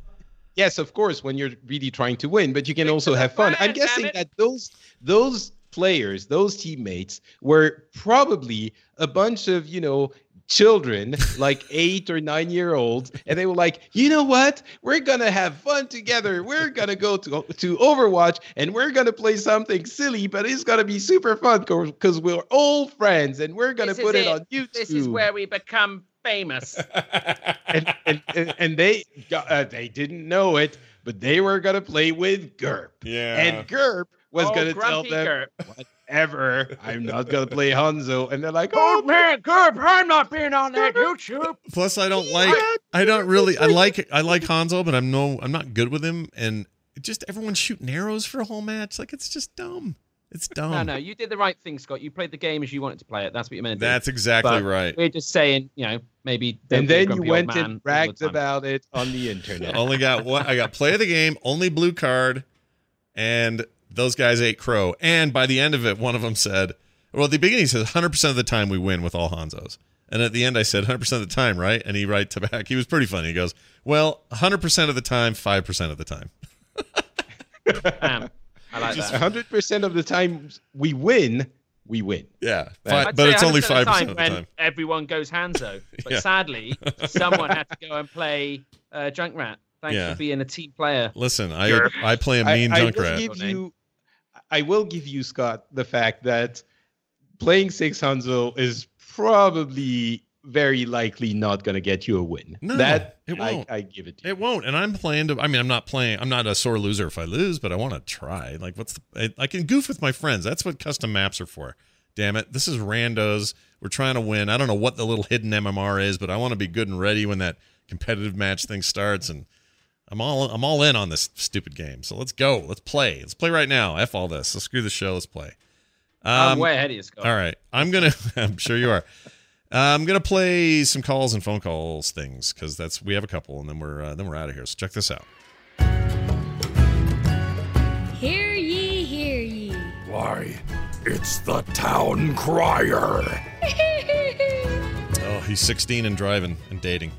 yes, of course, when you're really trying to win, but you can Stick also to the have fun. I'm guessing that those those players, those teammates, were probably a bunch of you know children like eight or nine year olds and they were like you know what we're gonna have fun together we're gonna go to to overwatch and we're gonna play something silly but it's gonna be super fun because we're all friends and we're gonna This put it, it. on youtube This is where we become famous. and, and, and, and they got, uh, they didn't know it, but they were gonna play with GURP. Yeah. And GURP was Oh, gonna tell grumpy them Gurp. Whatever. I'm not gonna play Hanzo, and they're like, Oh "Oh man, Gerb, I'm not being on that YouTube. Plus, I don't like. I don't really. I like. I like Hanzo, but I'm no. I'm not good with him, and just everyone shooting arrows for a whole match. Like it's just dumb. It's dumb. No, no, you did the right thing, Scott. You played the game as you wanted to play it. That's what you meant. That's exactly But right. We're just saying, you know, maybe. don't And be a then you went and the bragged about it on the internet. only got what I got. Play of the game. Only blue card, and those guys ate crow. And by the end of it, one of them said, "Well, at the beginning, he says 100 percent of the time we win with all Hanzos." And at the end, I said 100 percent of the time, right? And he right to back. He was pretty funny. He goes, "Well, 100 percent of the time, five percent of the time." Bam. I like Just that. 100% of the time we win, we win. Yeah, I'd fi- I'd but it's only 100% five of percent of the when time. Everyone goes Hanzo, but Yeah. sadly, someone had to go and play uh, Junkrat. Thanks Yeah. for being a team player. Listen, I Sure. I play a mean I, will Junkrat. give you, I will give you, Scott, the fact that playing six Hanzo is probably very likely not going to get you a win. No, that it I, won't. I give it to you. It won't, and I'm playing to. I mean, I'm not playing. I'm not a sore loser if I lose, but I want to try. Like, what's the? I, I can goof with my friends. That's what custom maps are for. Damn it, this is randos. We're trying to win. I don't know what the little hidden MMR is, but I want to be good and ready when that competitive match thing starts. And I'm all I'm all in on this stupid game. So let's go. Let's play. Let's play right now. F all this. Let's screw the show. Let's play. I'm Um, way ahead of you, Scott. all right. I'm gonna. I'm sure you are. Uh, I'm gonna play some calls and phone calls things because that's we have a couple, and then we're uh, then we're out of here. So check this out. Hear ye, hear ye. Why, it's the town crier. Oh, he's 16 and driving and dating.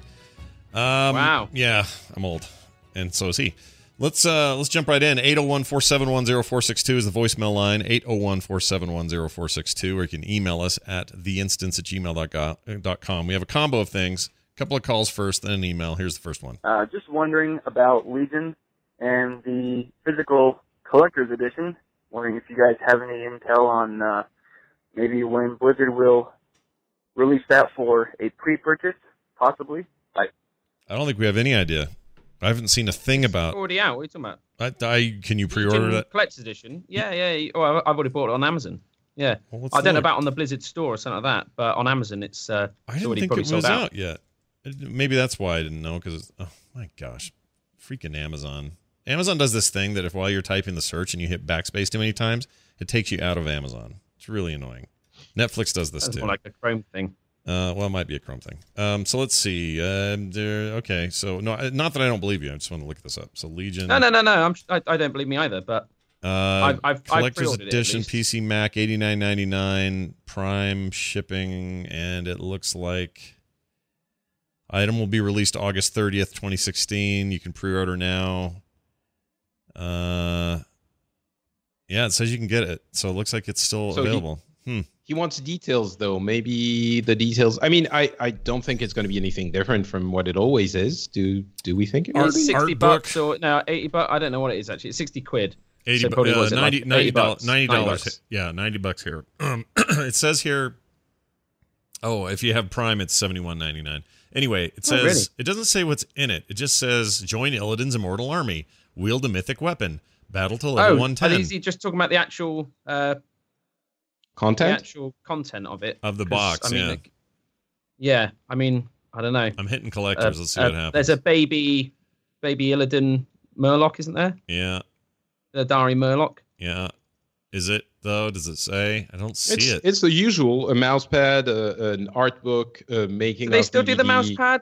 Um, Wow. Yeah, I'm old, and so is he. Let's uh let's jump right in. 801-471-0462 is the voicemail line. 801-471-0462, or you can email us at theinstance at gmail.com. We have a combo of things. A couple of calls first, then an email. Here's the first one. Uh, just wondering about Legion and the physical collector's edition. Wondering if you guys have any intel on uh, maybe when Blizzard will release that for a pre-purchase, possibly. Like, I don't think we have any idea. I haven't seen a thing about. Already out. What are you talking about? I, I can you pre-order Legion that? Collector's Edition. Yeah, yeah. Oh, I- I've already bought it on Amazon. Yeah. Well, I don't know about on the Blizzard store or something like that, but on Amazon it's uh, I didn't already think probably it sold was out. out. yet. Maybe that's why I didn't know because oh my gosh, freaking Amazon! Amazon does this thing that if while you're typing the search and you hit backspace too many times, it takes you out of Amazon. It's really annoying. Netflix does this That's too. more like a Chrome thing. Uh, well, it might be a Chrome thing. Um, so let's see. Um, there, okay, so no, not that I don't believe you. I just want to look this up. So Legion. No, no, no, no. I'm, I, I don't believe me either. But Uh, I've- I've collector's at edition. PC Mac eighty nine ninety nine Prime shipping, and it looks like item will be released August thirtieth, twenty sixteen. You can pre order now. Uh, yeah, it says you can get it, so it looks like it's still So available. hmm. He wants details though. Maybe the details. I mean, I, I don't think it's going to be anything different from what it always is. Do do we think it Art- will be? it's sixty art bucks or no eighty bucks. I don't know what it is actually. It's sixty quid. Eighty, So probably uh, was it like 90 80 90 dollars. bucks? $90 bucks. Yeah, ninety bucks here. Um, it says here. Oh, if you have Prime, it's seventy one ninety nine. Anyway, it Oh, says really? it doesn't say what's in it. It just says join Illidan's immortal army, wield a mythic weapon, battle to level Oh, one are ten these just talking about the actual uh, the actual content of it of the box. I mean, yeah, like, yeah. I mean, I don't know. I'm hitting Uh, collectors. Let's see uh, what happens. There's a baby, baby Illidan Murloc, isn't there? yeah, The Dari Murloc. yeah. Is it though? Does it say? I don't see It's, it. it's the usual: a mouse pad, uh, an art book, uh, making. Do they of still do the mouse pad?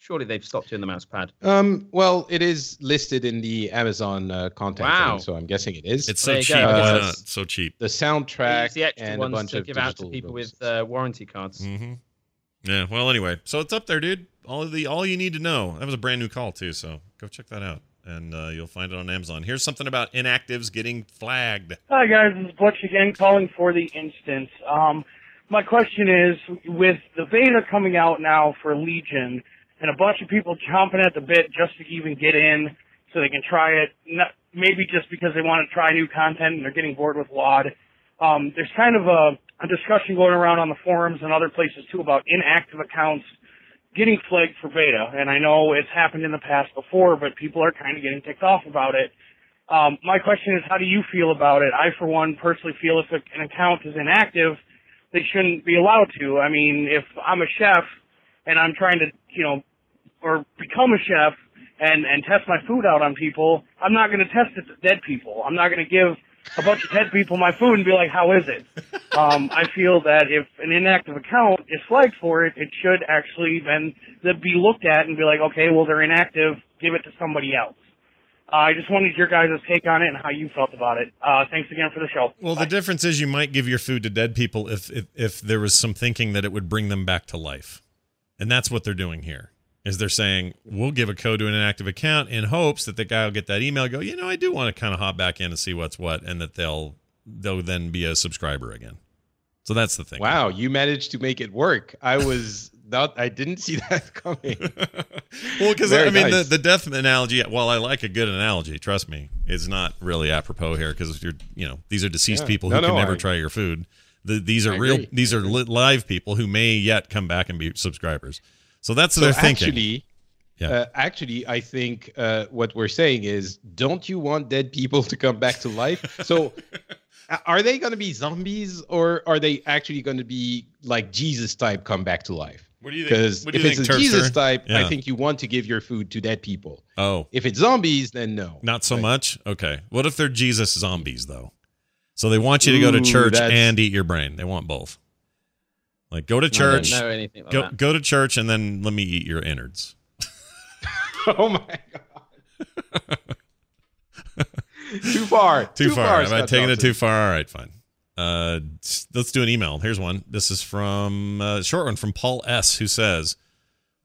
Surely they've stopped doing the mouse pad. Um, well, it is listed in the Amazon uh, content, Wow. thing, so I'm guessing it is. It's so cheap. go, Why not? So cheap. the soundtrack the extra and a bunch to of give out to people books. with uh, warranty cards. Mm-hmm. Yeah. Well, anyway, so it's up there, dude. All the all you need to know. That was a brand new call too, so go check that out, and uh, you'll find it on Amazon. Here's something about inactives getting flagged. Hi guys, this is Butch again, calling for the instance. Um, my question is, with the beta coming out now for Legion, and a bunch of people chomping at the bit just to even get in, so they can try it, not, maybe just because they want to try new content and they're getting bored with WoD. Um, there's kind of a, a discussion going around on the forums and other places too about inactive accounts getting flagged for beta. And I know it's happened in the past before, but people are kind of getting ticked off about it. Um, my question is, how do you feel about it? I, for one, personally feel if an account is inactive, they shouldn't be allowed to. I mean, if I'm a chef and I'm trying to, you know, or become a chef and and test my food out on people, I'm not going to test it to dead people. I'm not going to give a bunch of dead people my food and be like, how is it? Um, I feel that if an inactive account is flagged for it, it should actually then be looked at and be like, okay, well they're inactive, give it to somebody else. Uh, I just wanted your guys' take on it and how you felt about it. Uh, thanks again for the show. Well, the difference is you might give your food to dead people if, if if there was some thinking that it would bring them back to life, and that's what they're doing here. Is they're saying we'll give a code to an inactive account in hopes that the guy will get that email, go, you know, I do want to kind of hop back in and see what's what, and that they'll they'll then be a subscriber again. So that's the thing. Wow, you managed to make it work. I was not. I didn't see that coming. well, because I mean, nice. the, the death analogy. While I like a good analogy, trust me, is not really apropos here because you're, you know, these are deceased Yeah. people No, who can no, never I- try your food. The, these are I real. agree. These are li- live people who may yet come back and be subscribers. So that's what so they're thinking. actually, Yeah. uh, actually, I think uh, what we're saying is, don't you want dead people to come back to life? So, are they going to be zombies, or are they actually going to be like Jesus type come back to life? what do you think? Because if you it's think, a Jesus type, Yeah. I think you want to give your food to dead people. Oh, If it's zombies, then no. not so Like, much. Okay. What if they're Jesus zombies though? So they want you to go to Ooh, church that's- and eat your brain. They want both. Like go to church, don't know anything like go that. go to church, and then let me eat your innards. oh my god. too far. Too, far. Am I Scott taking it too far? All right, fine. Uh, let's do an email. Here's one. This is from uh, short one from Paul S. Who says,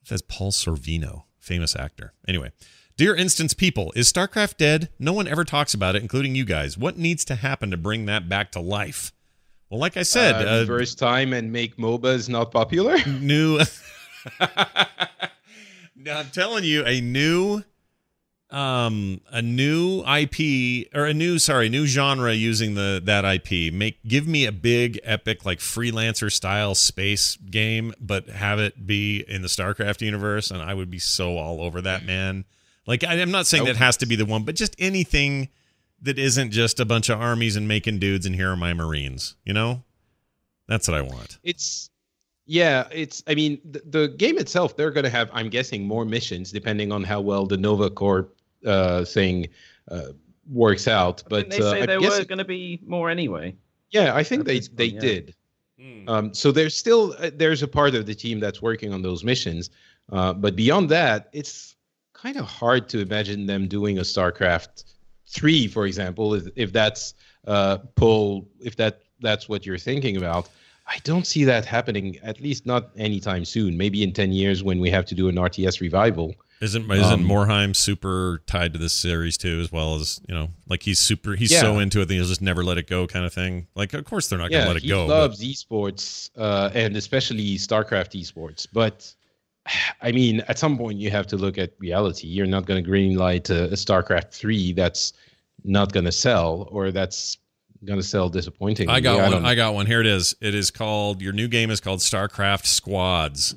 "Says Paul Sorvino famous actor. Anyway, dear instance people, is StarCraft dead? No one ever talks about it, including you guys. What needs to happen to bring that back to life? Well, like I said, uh, uh, reverse time and make MOBAs not popular. new. now I'm telling you, a new, um, a new IP or a new, sorry, new genre using the that IP. Make give me a big epic like freelancer style space game, but have it be in the StarCraft universe, and I would be so all over that man. Like I, I'm not saying that has to be the one, but just anything that isn't just a bunch of armies and making dudes and here are my marines you know that's what i want it's yeah it's i mean the, the game itself they're going to have i'm guessing more missions depending on how well the nova corps uh, thing uh, works out but Didn't they say uh, there were going to be more anyway. yeah i think they point, they yeah. did Hmm. um, so there's still uh, there's a part of the team that's working on those missions uh, but beyond that it's kind of hard to imagine them doing a starcraft 3 for example if, if that's uh, pull if that that's what you're thinking about i don't see that happening at least not anytime soon maybe in 10 years when we have to do an rts revival Isn't isn't Um, Morhaime super tied to this series too, as well as you know, like he's super, he's Yeah. so into it that he'll just never let it go, kind of thing. Like, of course they're not gonna let it he go. but- loves esports uh, and especially starcraft esports but I mean, at some point you have to look at reality. You're not going to greenlight a, a StarCraft three that's not going to sell, or that's going to sell disappointingly. I got don't one. know. I got one. Here it is. It is called your new game is called StarCraft Squads,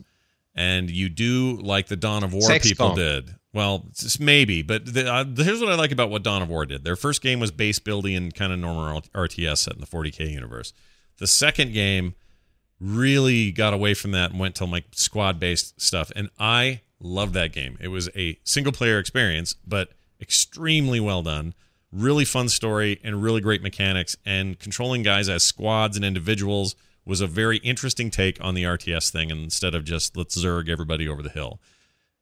and you do like the Dawn of War Sex people comp. did. Well, maybe, but the, uh, here's what I like about what Dawn of War did. Their first game was base building and kind of normal RTS set in the 40k universe. The second game really got away from that and went to like squad based stuff, and I loved that game. It was a single player experience, but extremely well done really fun story and really great mechanics and controlling guys as squads and individuals was a very interesting take on the RTS thing instead of just let's zerg everybody over the hill.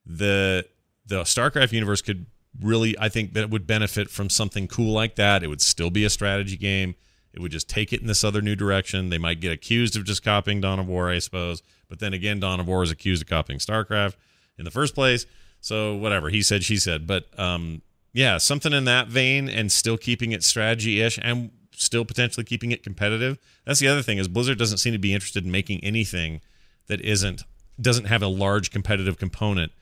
The the StarCraft universe could really I think that would benefit from something cool like that. It would still be a strategy game. It would just take it in this other new direction. They might get accused of just copying Dawn of War, I suppose. But then again, Dawn of War is accused of copying StarCraft in the first place. So whatever, he said, she said. But um, yeah, something in that vein and still keeping it strategy-ish and still potentially keeping it competitive. That's the other thing is Blizzard doesn't seem to be interested in making anything that isn't doesn't have a large competitive component.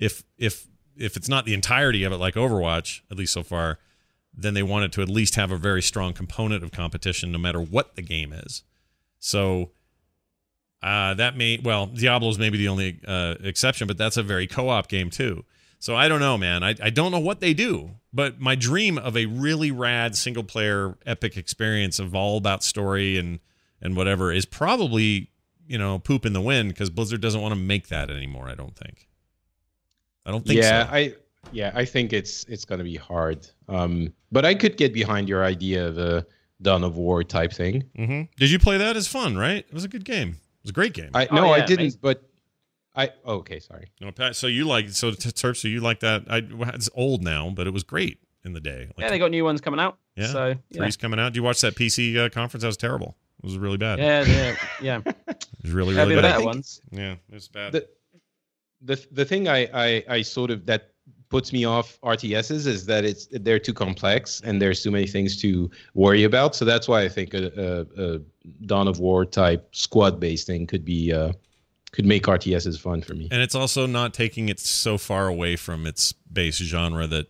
If if if it's not the entirety of it like Overwatch, at least so far, then they want it to at least have a very strong component of competition no matter what the game is. So uh, that may well Diablo's maybe the only uh, exception, but that's a very co-op game too. So I don't know, man. I, I don't know what they do, but my dream of a really rad single player epic experience of all about story and and whatever is probably you know poop in the wind because Blizzard doesn't want to make that anymore. I don't think. I don't think yeah, so. I yeah, I think it's it's going to be hard. Um, but I could get behind your idea of a Dawn of War type thing. hmm Did you play that? It's fun, right? It was a good game. It was a great game. I Oh, no, I didn't. amazing. But I oh, okay, sorry. No, Pat, so you like so t- Terp, so you like that? I it's old now, but it was great in the day. Like, yeah, they got new ones coming out. Yeah, So yeah, three's coming out. Did you watch that PC uh, conference? That was terrible. It was really bad. yeah, yeah, yeah. It was really really bad. better think- ones. Yeah, it was bad. the the the thing I, I I sort of that puts me off RTSs is that it's they're too complex and there's too many things to worry about. So that's why I think a, a, a Dawn of War type squad based thing could be uh, could make RTSs fun for me. and it's also not taking it so far away from its base genre that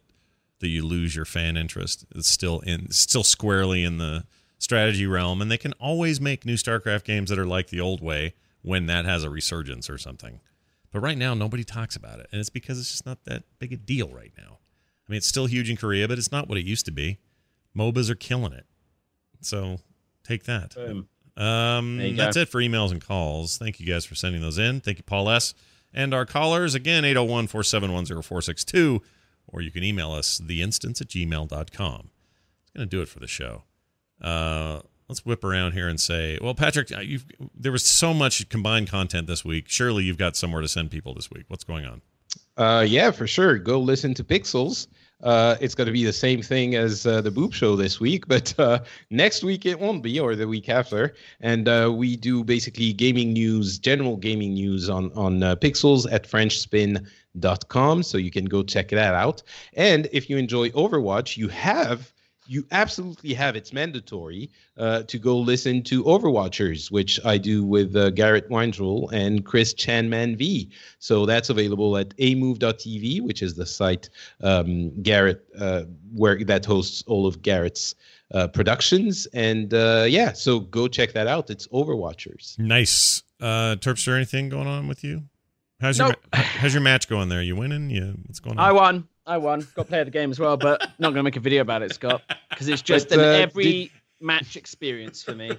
that you lose your fan interest. It's still in still squarely in the strategy realm, and they can always make new StarCraft games that are like the old way when that has a resurgence or something. But right now, nobody talks about it, and it's because it's just not that big a deal right now. I mean, it's still huge in Korea, but it's not what it used to be. MOBAs are killing it, so take that. Boom. Um, that's go. it for emails and calls. Thank you guys for sending those in. Thank you, Paul S. And our callers, again, 801 471 0462, or you can email us, theinstance at gmail.com. It's going to do it for the show. Uh, let's whip around here and say, well, Patrick, uh, there was so much combined content this week. Surely you've got somewhere to send people this week. What's going on? Uh, yeah, for sure. Go listen to Pixels. uh, it's going to be the same thing as uh, the Boop Show this week, but uh, next week it won't be, or the week after. And uh, we do basically gaming news, general gaming news on on Pixels at FrenchSpin.com, so you can go check that out. And if you enjoy Overwatch, you have you absolutely have it's mandatory uh, to go listen to Overwatchers, which I do with uh, Garrett Weinzierl and Chris Chanman V. So that's available at amove.tv, which is the site um, Garrett uh, where that hosts all of Garrett's uh, productions. And uh, yeah, so go check that out. It's Overwatchers. Nice. Uh, Terpster, anything going on with you? How's your Nope. ma- how's your match going there? You winning? Yeah, what's going on? I won. I won. Got player of the game as well, but not going to make a video about it, Scott, because it's just But, an uh, every match experience for me.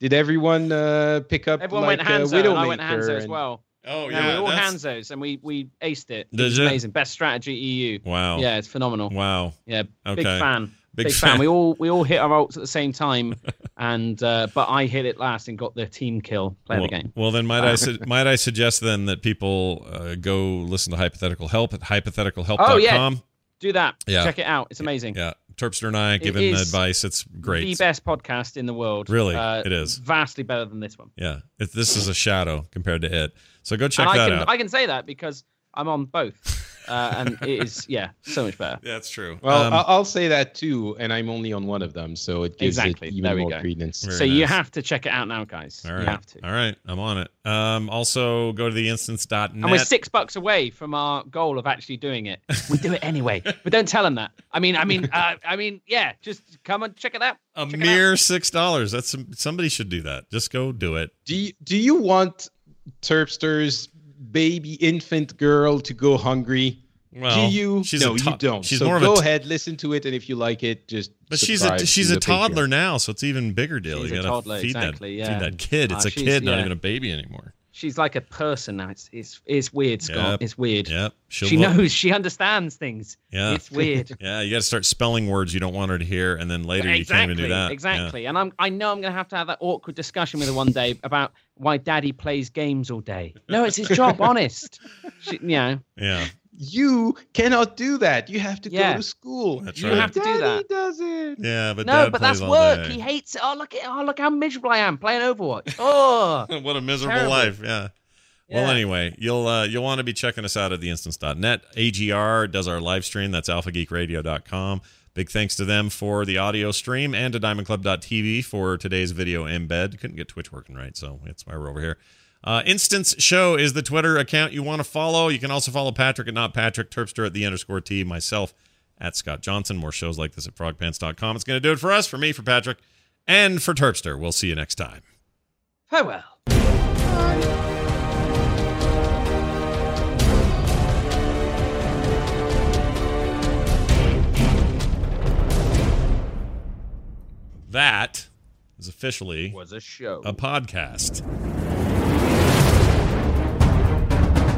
Did everyone uh, pick up Everyone like went uh, Hanzo, and I went Widowmaker Hanzo as and- well. oh No, we were all Hanzos, and we we aced it. It Did was ya? amazing. Best strategy EU. Wow. Yeah, it's phenomenal. Wow. Yeah, Okay. big fan. Big Big, fan. fan. We all we all hit our ults at the same time, and uh, but I hit it last and got the team kill. Play well, the game. well, then might I su- might I suggest then that people uh, go listen to Hypothetical Help at hypotheticalhelp.com. Oh, yeah. Do that. Yeah. Check it out. It's amazing. Yeah, Terpster and I giving advice. It's great. The best podcast in the world. Really, Uh, it is. vastly better than this one. Yeah, it, this is a shadow compared to it. So go check and I that can out. I can say that because I'm on both, uh, and it is yeah so much better. yeah, that's true. Well, Um, I- I'll say that too, and I'm only on one of them, so it gives Exactly. it even There we more go. credence. Very so you have to check it out now, guys. all right. You have to. All right, I'm on it. Um, also, go to the instance.net. And we're six bucks away from our goal of actually doing it. We do it anyway, but don't tell them that. I mean, I mean, uh, I mean, yeah, just come and check it out. a Check it out. mere six dollars. That's somebody should do that. Just go do it. Do you, do you want Terpster's baby infant girl to go hungry? Well, do you? she's no, to- you don't. She's so more of go a. t- ahead, listen to it, and if you like it, just. but she's a she's a toddler Patreon. now, so it's even bigger deal. She's you gotta toddler, feed exactly, that yeah. feed that kid. It's Ah, a she's- kid, not even a baby anymore. She's like a person now. It's it's it's weird, Scott. Yep. It's weird. Yep. She'll She vo- knows. She understands things. Yeah. It's weird. Yeah, you got to start spelling words you don't want her to hear, and then later you exactly. can't even do that. Yeah. Exactly. And I'm I know I'm going to have to have that awkward discussion with her one day about why Daddy plays games all day. No, it's his job. honest. She, you know. Yeah. You cannot do that. You have to Yeah. go to school. That's You right. have to do Daddy that. does it. Yeah, but no, Dad but plays that's work. day. He hates it. Oh look at oh look how miserable I am playing Overwatch. Oh. what a miserable Terrible. life. Yeah. Well, anyway, you'll uh, you'll want to be checking us out at theinstance.net. AGR does our live stream. That's alphageekradio.com. Big thanks to them for the audio stream and to diamondclub.tv for today's video embed. Couldn't get Twitch working right, so that's why we're over here. Uh, Instance Show is the Twitter account you want to follow. You can also follow Patrick at not Patrick, Terpster at the underscore T, myself at Scott Johnson. More shows like this at frogpants.com. It's going to do it for us, for me, for Patrick, and for Terpster. We'll see you next time. Farewell. That is officially Was a show. a podcast.